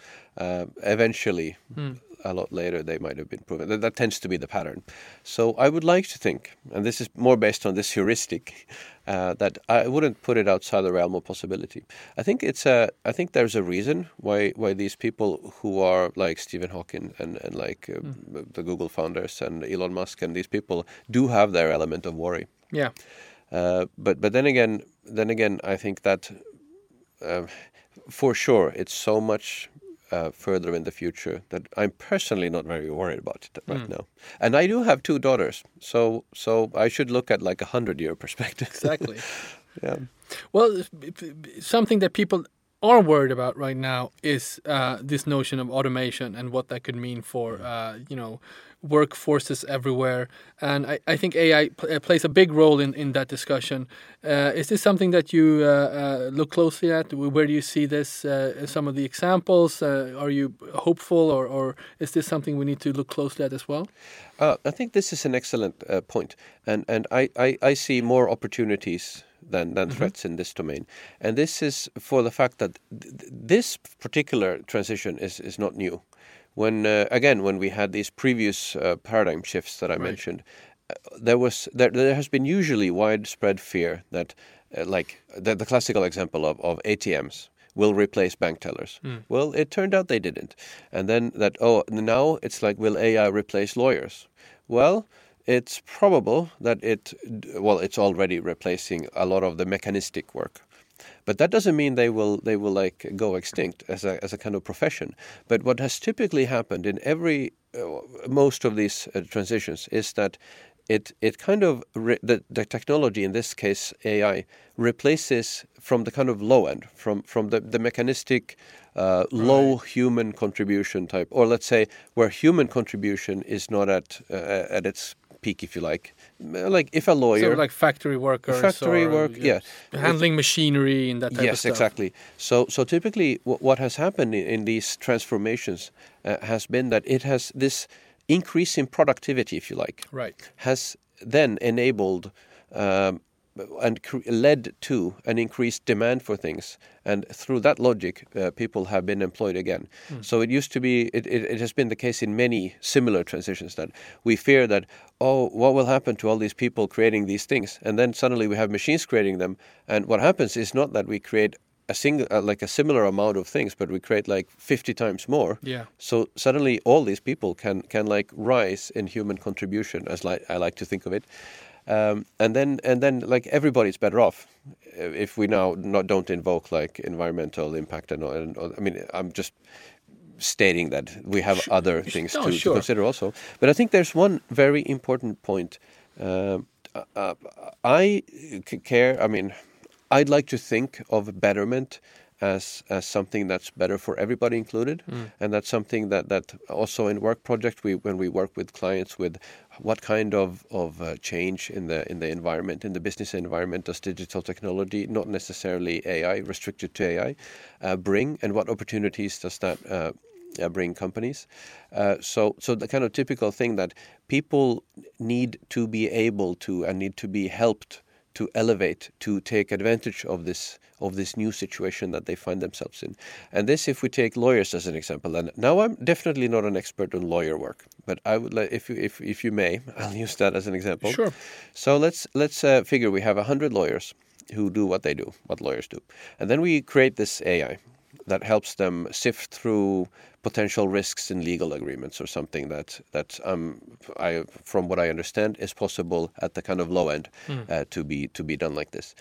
uh, eventually. A lot later, they might have been proven. That, that tends to be the pattern. So I would like to think, and this is more based on this heuristic, uh, that I wouldn't put it outside the realm of possibility. I think it's a. I think there's a reason why why these people who are like Stephen Hawking and and like uh, the Google founders and Elon Musk and these people do have their element of worry. Yeah. Uh, but but then again, then again, I think that uh, for sure it's so much uh, further in the future that I'm personally not very worried about it right now. And I do have two daughters, so so I should look at like a hundred year perspective. Exactly. yeah. Well, something that people are worried about right now is uh, this notion of automation and what that could mean for uh, you know workforces everywhere. And I, I think AI pl- uh, plays a big role in, in that discussion. Uh, is this something that you uh, uh, look closely at? Where do you see this? Uh, some of the examples? Uh, are you hopeful, or, or is this something we need to look closely at as well? Uh, I think this is an excellent uh, point, and and I, I, I see more opportunities than than threats in this domain, and this is for the fact that th- th- this particular transition is is not new. When uh, again, when we had these previous uh, paradigm shifts that I mentioned, uh, there was there, there has been usually widespread fear that, uh, like the, the classical example of, of ATMs will replace bank tellers. Well, it turned out they didn't. And then that, oh, now it's like, will AI replace lawyers? Well, it's probable that it, well, it's already replacing a lot of the mechanistic work. But that doesn't mean they will they will like go extinct as a as a kind of profession. But what has typically happened in every uh, most of these uh, transitions is that it it kind of re- the the technology in this case AI replaces from the kind of low end from from the the mechanistic uh, low human contribution type or let's say where human contribution is not at uh, at its peak if you like like if a lawyer So like factory workers, factory or, work, yeah. handling machinery and that type of yes exactly so so typically what, what has happened in, in these transformations uh, has been that it has this increase in productivity if you like Right. has then enabled um, and led to an increased demand for things. And through that logic, uh, people have been employed again. So it used to be, it, it, it has been the case in many similar transitions that we fear that, oh, what will happen to all these people creating these things? And then suddenly we have machines creating them. And what happens is not that we create a single, uh, like a similar amount of things, but we create like 50 times more. Yeah. So suddenly, all these people can can like rise in human contribution, as like I like to think of it, um, and then and then like everybody's better off uh, if we now not don't invoke like environmental impact and, and I mean I'm just stating that we have other things no, to, sure. to consider also. But I think there's one very important point. Um, uh, uh, I care. I mean, I'd like to think of betterment as as something that's better for everybody included, and that's something that that also in work project we when we work with clients with what kind of of uh, change in the in the environment in the business environment does digital technology not necessarily AI restricted to AI uh, bring and what opportunities does that uh, uh, bring companies. Uh, so, so the kind of typical thing that people need to be able to and need to be helped to elevate to take advantage of this of this new situation that they find themselves in. And this, if we take lawyers as an example, and now I'm definitely not an expert on lawyer work, but I would like, if you, if if you may, I'll use that as an example. Sure. So let's let's uh, figure we have a hundred lawyers who do what they do, what lawyers do, and then we create this AI that helps them sift through potential risks in legal agreements or something that that um, I, from what I understand, is possible at the kind of low end uh, to be to be done like this.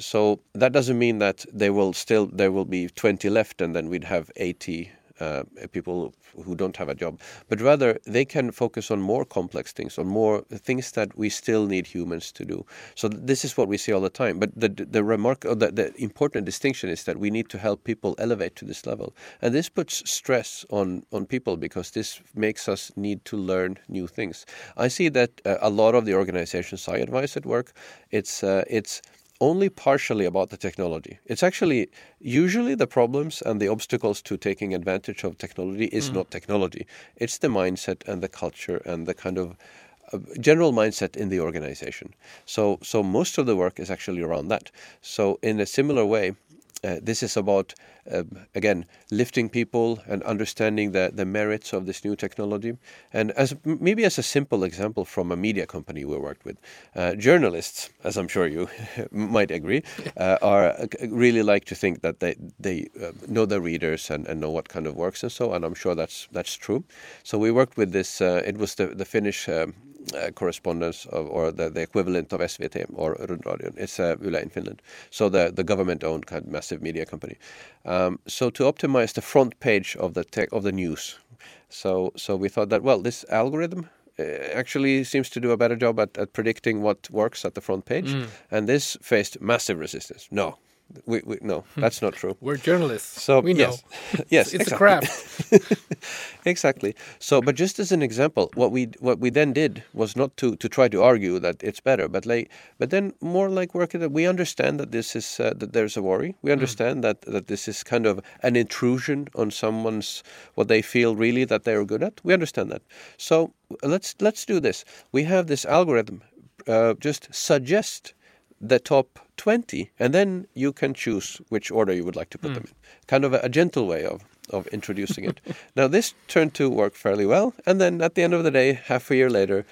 So that doesn't mean that there will still there will be 20 left and then we'd have 80 uh, people who don't have a job, but rather they can focus on more complex things, on more things that we still need humans to do. So this is what we see all the time. But the the remark, the, the important distinction is that we need to help people elevate to this level, and this puts stress on on people because this makes us need to learn new things. I see that uh, a lot of the organizations I advise at work, it's uh, it's only partially about the technology. It's actually usually the problems and the obstacles to taking advantage of technology is mm. not technology. It's the mindset and the culture and the kind of uh, general mindset in the organization. So so most of the work is actually around that. So in a similar way, uh, this is about um, again lifting people and understanding the the merits of this new technology. And as maybe as a simple example from a media company we worked with, uh, journalists, as I'm sure you might agree, uh, are uh, really like to think that they they uh, know their readers and, and know what kind of works and so. And I'm sure that's that's true. So we worked with this. it was the the Finnish. Um, uh, correspondence of, or the, the equivalent of SVT or Rundradion. It's uh, Yle in Finland. So the, the government-owned kind of massive media company. Um, so to optimize the front page of the tech, of the news, so so we thought that well, this algorithm uh, actually seems to do a better job at, at predicting what works at the front page, mm. and this faced massive resistance. No, we, we, no, hmm. that's not true. We're journalists. So we know. Yes, yes, it's exactly. a craft. exactly. So, but just as an example, what we what we then did was not to to try to argue that it's better, but like, but then more like working that we understand that this is uh, that there's a worry. We hmm. understand mm. that that this is kind of an intrusion on someone's what they feel really that they're good at. We understand that. So let's let's do this. We have this algorithm. Uh, just suggest the top 20 and then you can choose which order you would like to put mm. them in kind of a, a, gentle way of of introducing it now this turned to work fairly well and then at the end of the day half a year later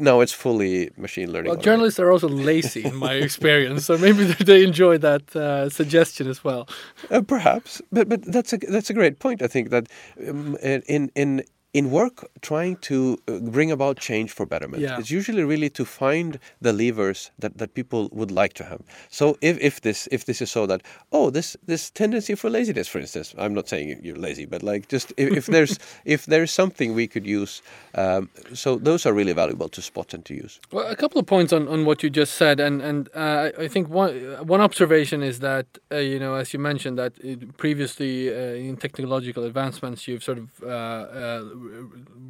now it's fully machine learning. Well, journalists are also lazy in my experience, so maybe they enjoy that uh, suggestion as well. Uh, perhaps, but but that's a that's a great point. I think that um, in in in work trying to uh, bring about change for betterment. Yeah. it's usually really to find the levers that, that people would like to have. So if, if this if this is so that oh this this tendency for laziness for instance i'm not saying you're lazy but like just if, if there's if there's something we could use um, so those are really valuable to spot and to use. Well a couple of points on, on what you just said and and uh, i think one one observation is that uh, you know as you mentioned that previously uh, in technological advancements you've sort of uh, uh,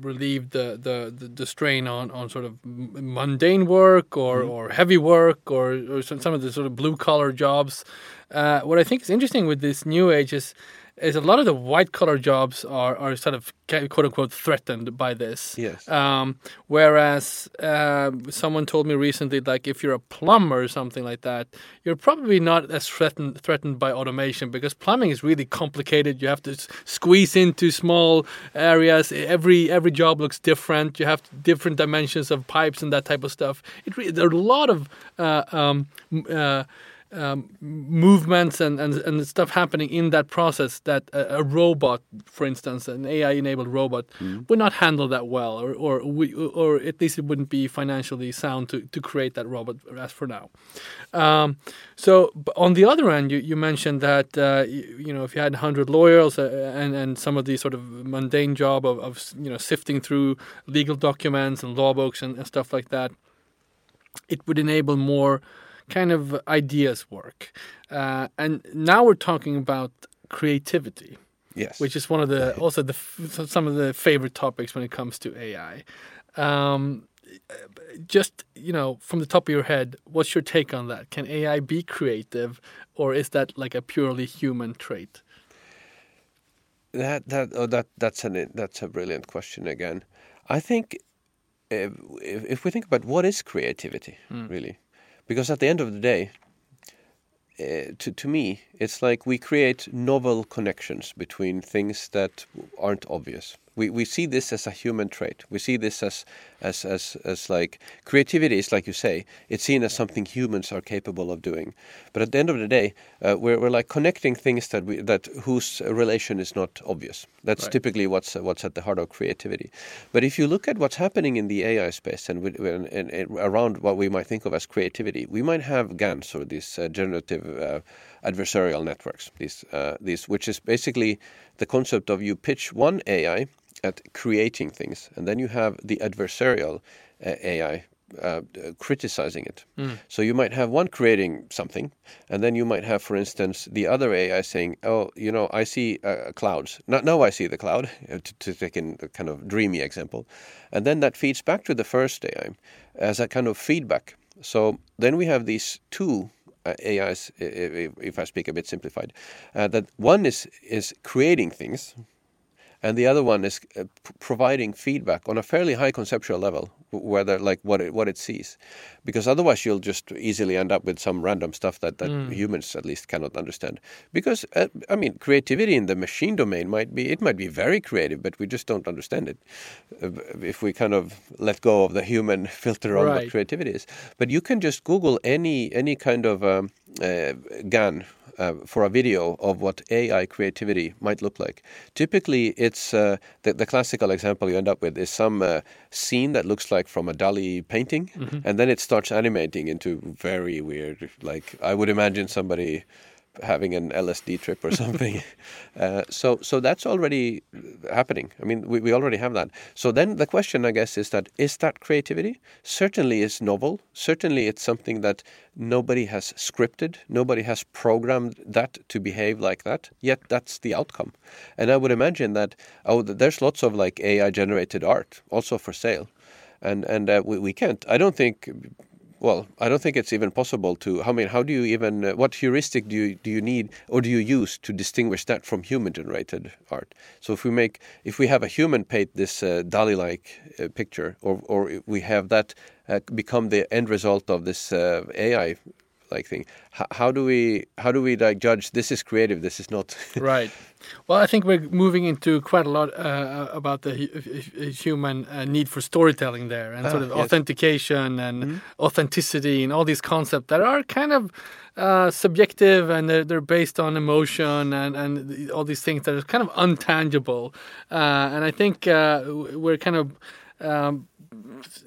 relieve the, the, the, strain on, on sort of mundane work or, mm. or heavy work or, or some, some of the sort of blue collar jobs. Uh, what I think is interesting with this new age is is a lot of the white collar jobs are, are sort of quote unquote threatened by this. Yes. Um, whereas uh, someone told me recently, like if you're a plumber or something like that, you're probably not as threatened threatened by automation because plumbing is really complicated. You have to squeeze into small areas. Every every job looks different. You have different dimensions of pipes and that type of stuff. It re- there are a lot of uh, um, uh, um, movements and, and, and stuff happening in that process that a, a robot, for instance, an AI-enabled robot, mm. would not handle that well, or or we, or at least it wouldn't be financially sound to, to create that robot as for now. Um, so on the other end, you, you mentioned that uh, you, you, know if you had 100 lawyers uh, and and some of the sort of mundane job of, of you know sifting through legal documents and law books and, and stuff like that, it would enable more kind of ideas work. Uh, and now we're talking about creativity. Yes. Which is one of the also the some of the favorite topics when it comes to AI. Um, just you know, from the top of your head, what's your take on that? Can AI be creative, or is that like a purely human trait? That that oh, that that's an that's a brilliant question again. I think if, if we think about what is creativity, mm. really, because at the end of the day, uh, to to me, it's like we create novel connections between things that aren't obvious we, we see this as a human trait. We see this as, as, as, as like creativity is like you say, it's seen as something humans are capable of doing. But at the end of the day, uh, we're, we're like connecting things that we, that whose relation is not obvious. That's right. typically what's what's at the heart of creativity. But if you look at what's happening in the AI space and, with, and, and, and around what we might think of as creativity, we might have GANs or these uh, generative uh, adversarial networks. These uh, these which is basically the concept of you pitch one AI at creating things, and then you have the adversarial uh, AI uh, criticizing it. Mm. So you might have one creating something, and then you might have, for instance, the other AI saying, "Oh, you know, I see uh, clouds. Not now I see the cloud." to, to take in a kind of dreamy example, and then that feeds back to the first AI as a kind of feedback. So then we have these two uh, AIs, if, if, I speak a bit simplified, uh, that one is is creating things, and the other one is uh, providing feedback on a fairly high conceptual level, whether like what it, what it sees, because otherwise you'll just easily end up with some random stuff that, that mm. humans at least cannot understand. Because uh, I mean, creativity in the machine domain might be it might be very creative, but we just don't understand it uh, if we kind of let go of the human filter on right. what creativity is. But you can just Google any any kind of um, uh, GAN uh, for a video of what AI creativity might look like. Typically, it's uh, the, the, classical example you end up with is some uh, scene that looks like from a Dali painting, mm-hmm. and then it starts animating into very weird. Like I would imagine somebody having an LSD trip or something. uh, so so that's already happening. I mean, we, we already have that. So then the question, I guess, is that is that creativity? Certainly, it's novel. Certainly, it's something that nobody has scripted. Nobody has programmed that to behave like that. Yet that's the outcome. And I would imagine that oh, there's lots of like AI generated art also for sale. And and uh, we, we can't. I don't think well, I don't think it's even possible to. I mean, how do you even? Uh, what heuristic do you do you need or do you use to distinguish that from human-generated art? So if we make, if we have a human paint this uh, Dali-like uh, picture, or or we have that uh, become the end result of this uh, AI like thing. H- how do we how do we like judge this is creative, this is not? right. Well, I think we're moving into quite a lot uh, uh about the human uh, need for storytelling there, and ah, sort of yes. authentication and mm-hmm. authenticity, and all these concepts that are kind of uh, subjective and they're, they're, based on emotion and, and all these things that are kind of untangible. Uh, and I think uh, we're kind of um,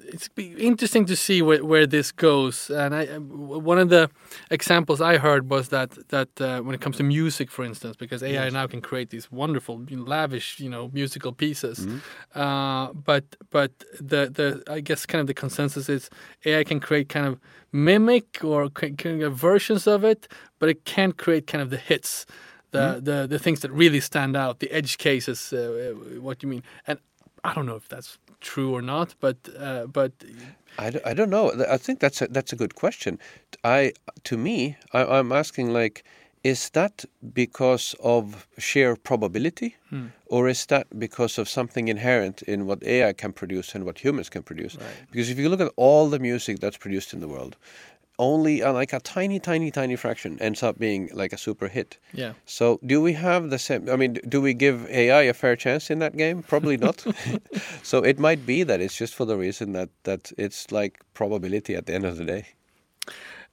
it's interesting to see where, where this goes. And I, one of the examples I heard was that that uh, when it comes to music, for instance, because AI yes. now can create these wonderful, lavish, you know, musical pieces. Mm-hmm. Uh, but but the the I guess kind of the consensus is AI can create kind of mimic or kind of versions of it, but it can't create kind of the hits. The, mm-hmm. the the things that really stand out, the edge cases, uh, what you mean, and I don't know if that's true or not, but uh, but I, I don't know. I think that's a, that's a good question. I to me, I, I'm asking like, is that because of sheer probability, hmm. or is that because of something inherent in what AI can produce and what humans can produce? Right. Because if you look at all the music that's produced in the world, only uh, like a tiny, tiny, tiny fraction ends up being like a super hit. Yeah. So do we have the same? I mean, do we give AI a fair chance in that game? Probably not. so it might be that it's just for the reason that that it's like probability at the end of the day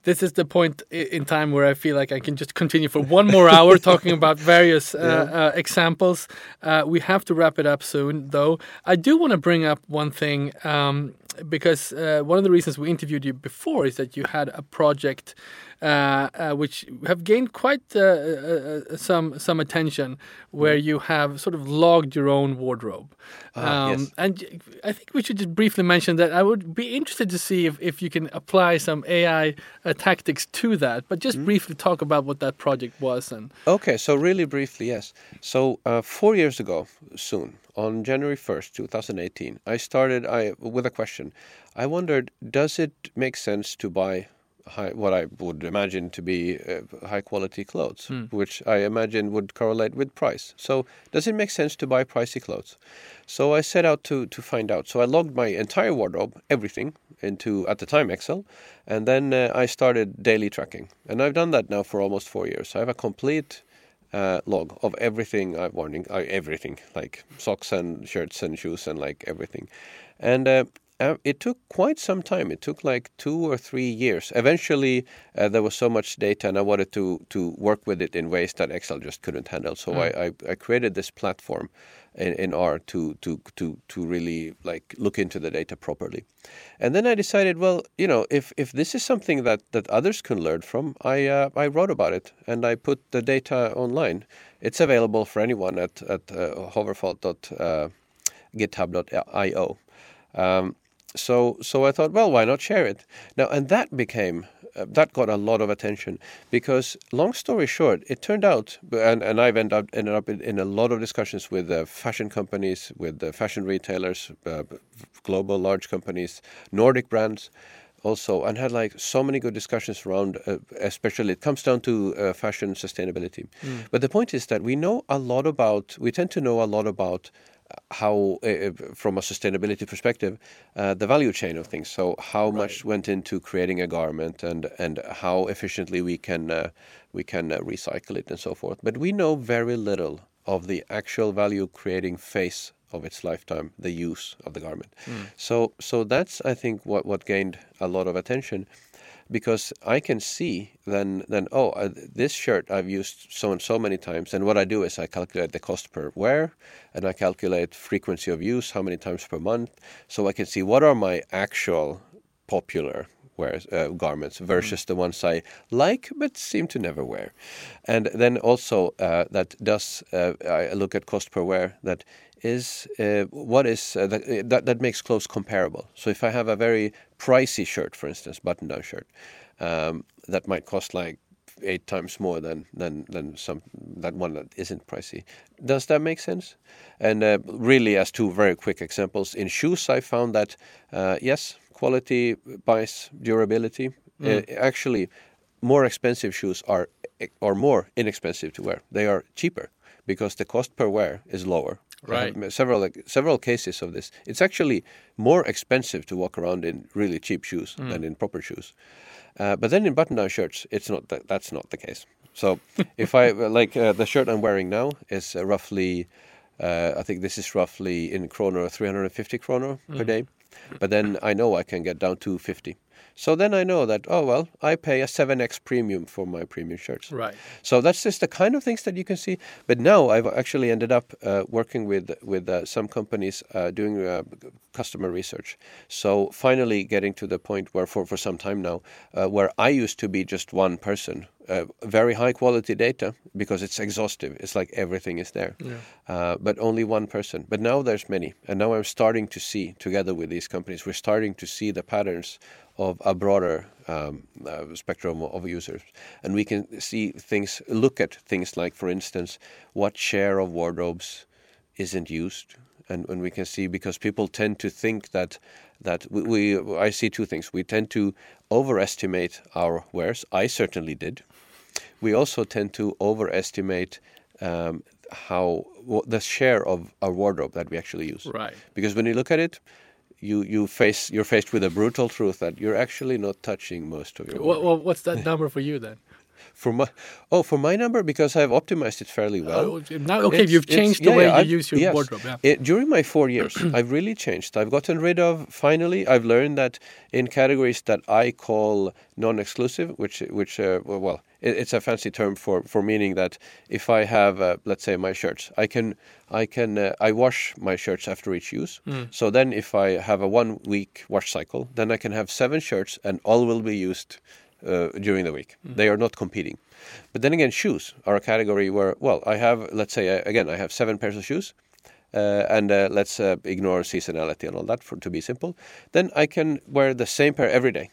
this is the point in time where I feel like I can just continue for one more hour talking about various uh, yeah. uh, examples. Uh, we have to wrap it up soon, though. I do want to bring up one thing um, because uh, one of the reasons we interviewed you before is that you had a project which have gained quite uh, uh, uh, some some attention, where you have sort of logged your own wardrobe. Ah, um, yes. And I think we should just briefly mention that I would be interested to see if, if you can apply some AI tactics to that, but just mm. briefly talk about what that project was. and. Okay, so really briefly, yes. So four years ago, soon, on January 1st, 2018, I started I, with a question. I wondered, does it make sense to buy high, what I would imagine to be uh, high quality clothes, mm. which I imagine would correlate with price. So, does it make sense to buy pricey clothes? So, I set out to, to find out. So, I logged my entire wardrobe, everything, into at the time Excel, and then uh, I started daily tracking. And I've done that now for almost four years. I have a complete uh, log of everything I've worn, uh, everything like socks and shirts and shoes and like everything. And uh, Uh, it took quite some time. It took like two or three years. Eventually, uh, there was so much data, and I wanted to to work with it in ways that Excel just couldn't handle. So I, I, I created this platform in, in R to to to to really like look into the data properly. And then I decided, well, you know, if if this is something that that others can learn from, I uh, I wrote about it and I put the data online. It's available for anyone at at uh, hoverfault.github.io. Uh, um, so so I thought, well, why not share it now? And that became uh, that got a lot of attention because, long story short, it turned out, and, and I've ended up ended up in, in a lot of discussions with uh, fashion companies, with uh, fashion retailers, uh, global large companies, Nordic brands. Also, and had like so many good discussions around, uh, especially it comes down to uh, fashion sustainability. Mm. But the point is that we know a lot about, we tend to know a lot about how, uh, from a sustainability perspective, uh, the value chain of things. So how right. much went into creating a garment, and and how efficiently we can uh, we can uh, recycle it and so forth. But we know very little of the actual value creating phase of its lifetime, the use of the garment. Mm. So so that's I think what what gained a lot of attention because I can see then then oh uh, this shirt I've used so and so many times and what I do is I calculate the cost per wear and I calculate frequency of use how many times per month so I can see what are my actual popular wears uh, garments versus mm. the ones I like but seem to never wear and then also uh, that does uh, I look at cost per wear that is uh, what is uh, that, that, that makes clothes comparable. So if I have a very pricey shirt, for instance, button-down shirt, um, that might cost like eight times more than than than some that one that isn't pricey. Does that make sense? And uh, really, as two very quick examples in shoes, I found that uh, yes, quality buys durability. Mm. Uh, actually, more expensive shoes are are more inexpensive to wear. They are cheaper because the cost per wear is lower. Right. several like, several cases of this. It's actually more expensive to walk around in really cheap shoes mm. than in proper shoes. Uh, but then in button-down shirts, it's not that, that's not the case. So if I like uh, the shirt I'm wearing now is uh, roughly, uh, I think this is roughly in kroner 350 kroner mm. per day. But then I know I can get down to 50. So then I know that, oh, well, I pay a 7x premium for my premium shirts. Right. So that's just the kind of things that you can see. But now I've actually ended up uh, working with, with uh, some companies uh, doing uh, customer research. So finally getting to the point where, for, for some time now, uh, where I used to be just one person uh, very high quality data because it's exhaustive. It's like everything is there, yeah. uh, but only one person. But now there's many, and now I'm starting to see together with these companies, we're starting to see the patterns of a broader um, uh, spectrum of users. And we can see things, look at things like, for instance, what share of wardrobes isn't used. And, and we can see because people tend to think that that we, we I see two things. We tend to overestimate our wares. I certainly did. We also tend to overestimate um, how the share of our wardrobe that we actually use. Right. Because when you look at it, you you face you're faced with a brutal truth that you're actually not touching most of your. Well, well what's that number for you then? For my oh, for my number because I've optimized it fairly well. Oh, now, okay, it's, you've changed the yeah, way yeah, you use your yes. wardrobe. Yeah. It, during my four years, I've really changed. I've gotten rid of. Finally, I've learned that in categories that I call non-exclusive, which which uh, well, it's a fancy term for for meaning that if I have, uh, let's say, my shirts, I can I can uh, I wash my shirts after each use. Mm. So then, if I have a one week wash cycle, then I can have seven shirts, and all will be used uh, during the week. Mm. They are not competing. But then again, shoes are a category where, well, I have, let's say, uh, again, I have seven pairs of shoes. Uh, and uh, let's uh, ignore seasonality and all that for to be simple. Then I can wear the same pair every day.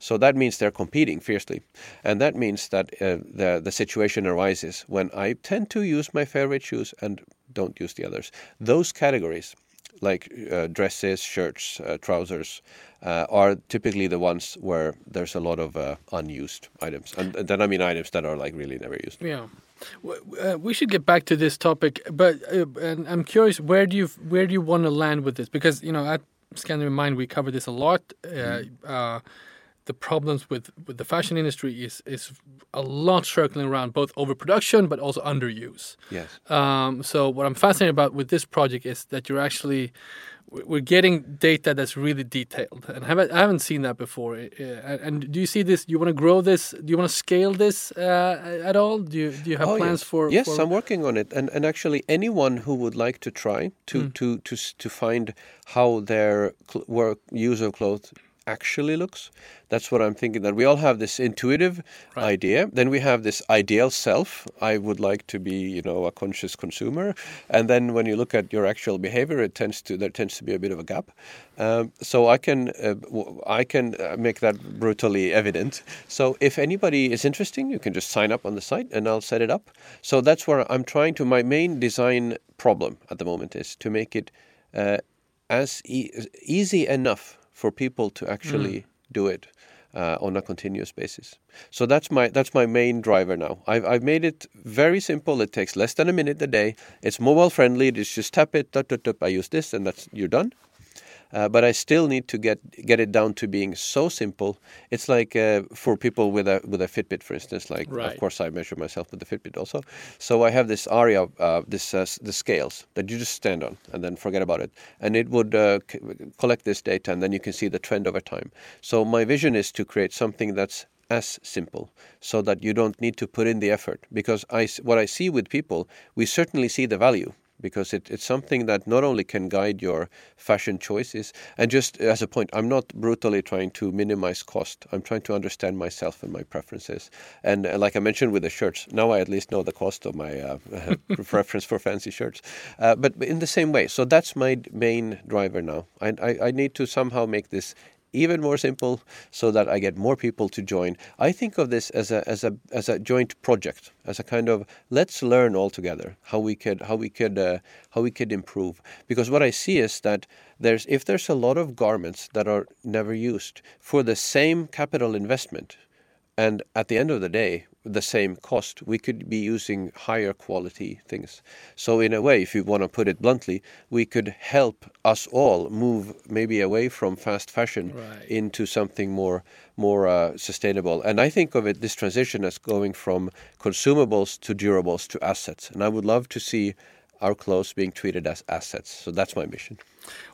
So that means they're competing fiercely, and that means that uh, the the situation arises when I tend to use my favorite shoes and don't use the others. Those categories like uh, dresses, shirts, uh, trousers, uh, are typically the ones where there's a lot of uh, unused items, and, and, then I mean items that are like really never used. Yeah. Uh, we should get back to this topic, but uh, and I'm curious where do you where do you want to land with this? Because you know at Scandinavian Mind we cover this a lot. Mm the problems with, with the fashion industry is is a lot circling around both overproduction but also underuse. Yes. Um, so what I'm fascinated about with this project is that you're actually we're getting data that's really detailed, and I haven't, I haven't seen that before. And do you see this? Do you want to grow this? Do you want to scale this uh, at all? Do you do you have oh, plans yes. for? Yes, for... I'm working on it, and and actually anyone who would like to try to mm. to to to find how their work use of clothes actually looks. That's what I'm thinking. That we all have this intuitive right. idea. Then we have this ideal self. I would like to be, you know, a conscious consumer. And then when you look at your actual behavior, it tends to there tends to be a bit of a gap. Um, so I can uh, I can uh, make that brutally evident. So if anybody is interesting, you can just sign up on the site, and I'll set it up. So that's where I'm trying to. My main design problem at the moment is to make it. Uh, as e easy enough for people to actually mm. do it uh, on a continuous basis. So that's my that's my main driver now. I've I've made it very simple. It takes less than a minute a day. It's mobile friendly. It's just tap it, tap, tap, tap, I use this, and that's you're done. Uh, but I still need to get get it down to being so simple. It's like uh, for people with a with a Fitbit, for instance. Like, right. of course, I measure myself with the Fitbit also. So I have this area, uh, this uh, the scales that you just stand on and then forget about it, and it would uh, c- collect this data, and then you can see the trend over time. So my vision is to create something that's as simple so that you don't need to put in the effort because I, what I see with people, we certainly see the value because it, it's something that not only can guide your fashion choices and just as a point i'm not brutally trying to minimize cost. I'm trying to understand myself and my preferences. And uh, like i mentioned with the shirts now i at least know the cost of my uh, preference for fancy shirts. Uh, but in the same way so that's my main driver now. I, I, I need to somehow make this even more simple so that I get more people to join. I think of this as a as a as a joint project, as a kind of let's learn all together how we could how we could uh, how we could improve. Because what I see is that there's if there's a lot of garments that are never used for the same capital investment, and at the end of the day the same cost, we could be using higher quality things. So, in a way, if you want to put it bluntly, we could help us all move maybe away from fast fashion right. into something more more uh, sustainable. And I think of it this transition as going from consumables to durables to assets. And I would love to see our clothes being treated as assets. So that's my mission.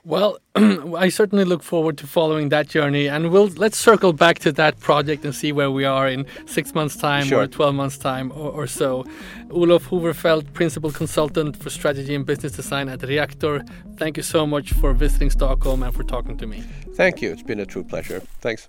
Well, I certainly look forward to following that journey, and we'll let's circle back to that project and see where we are in six months' time sure. or twelve months' time or, or, so. Olof Hoverfält, principal consultant for strategy and business design at Reaktor. Thank you so much for visiting Stockholm and for talking to me. Thank you. It's been a true pleasure. Thanks.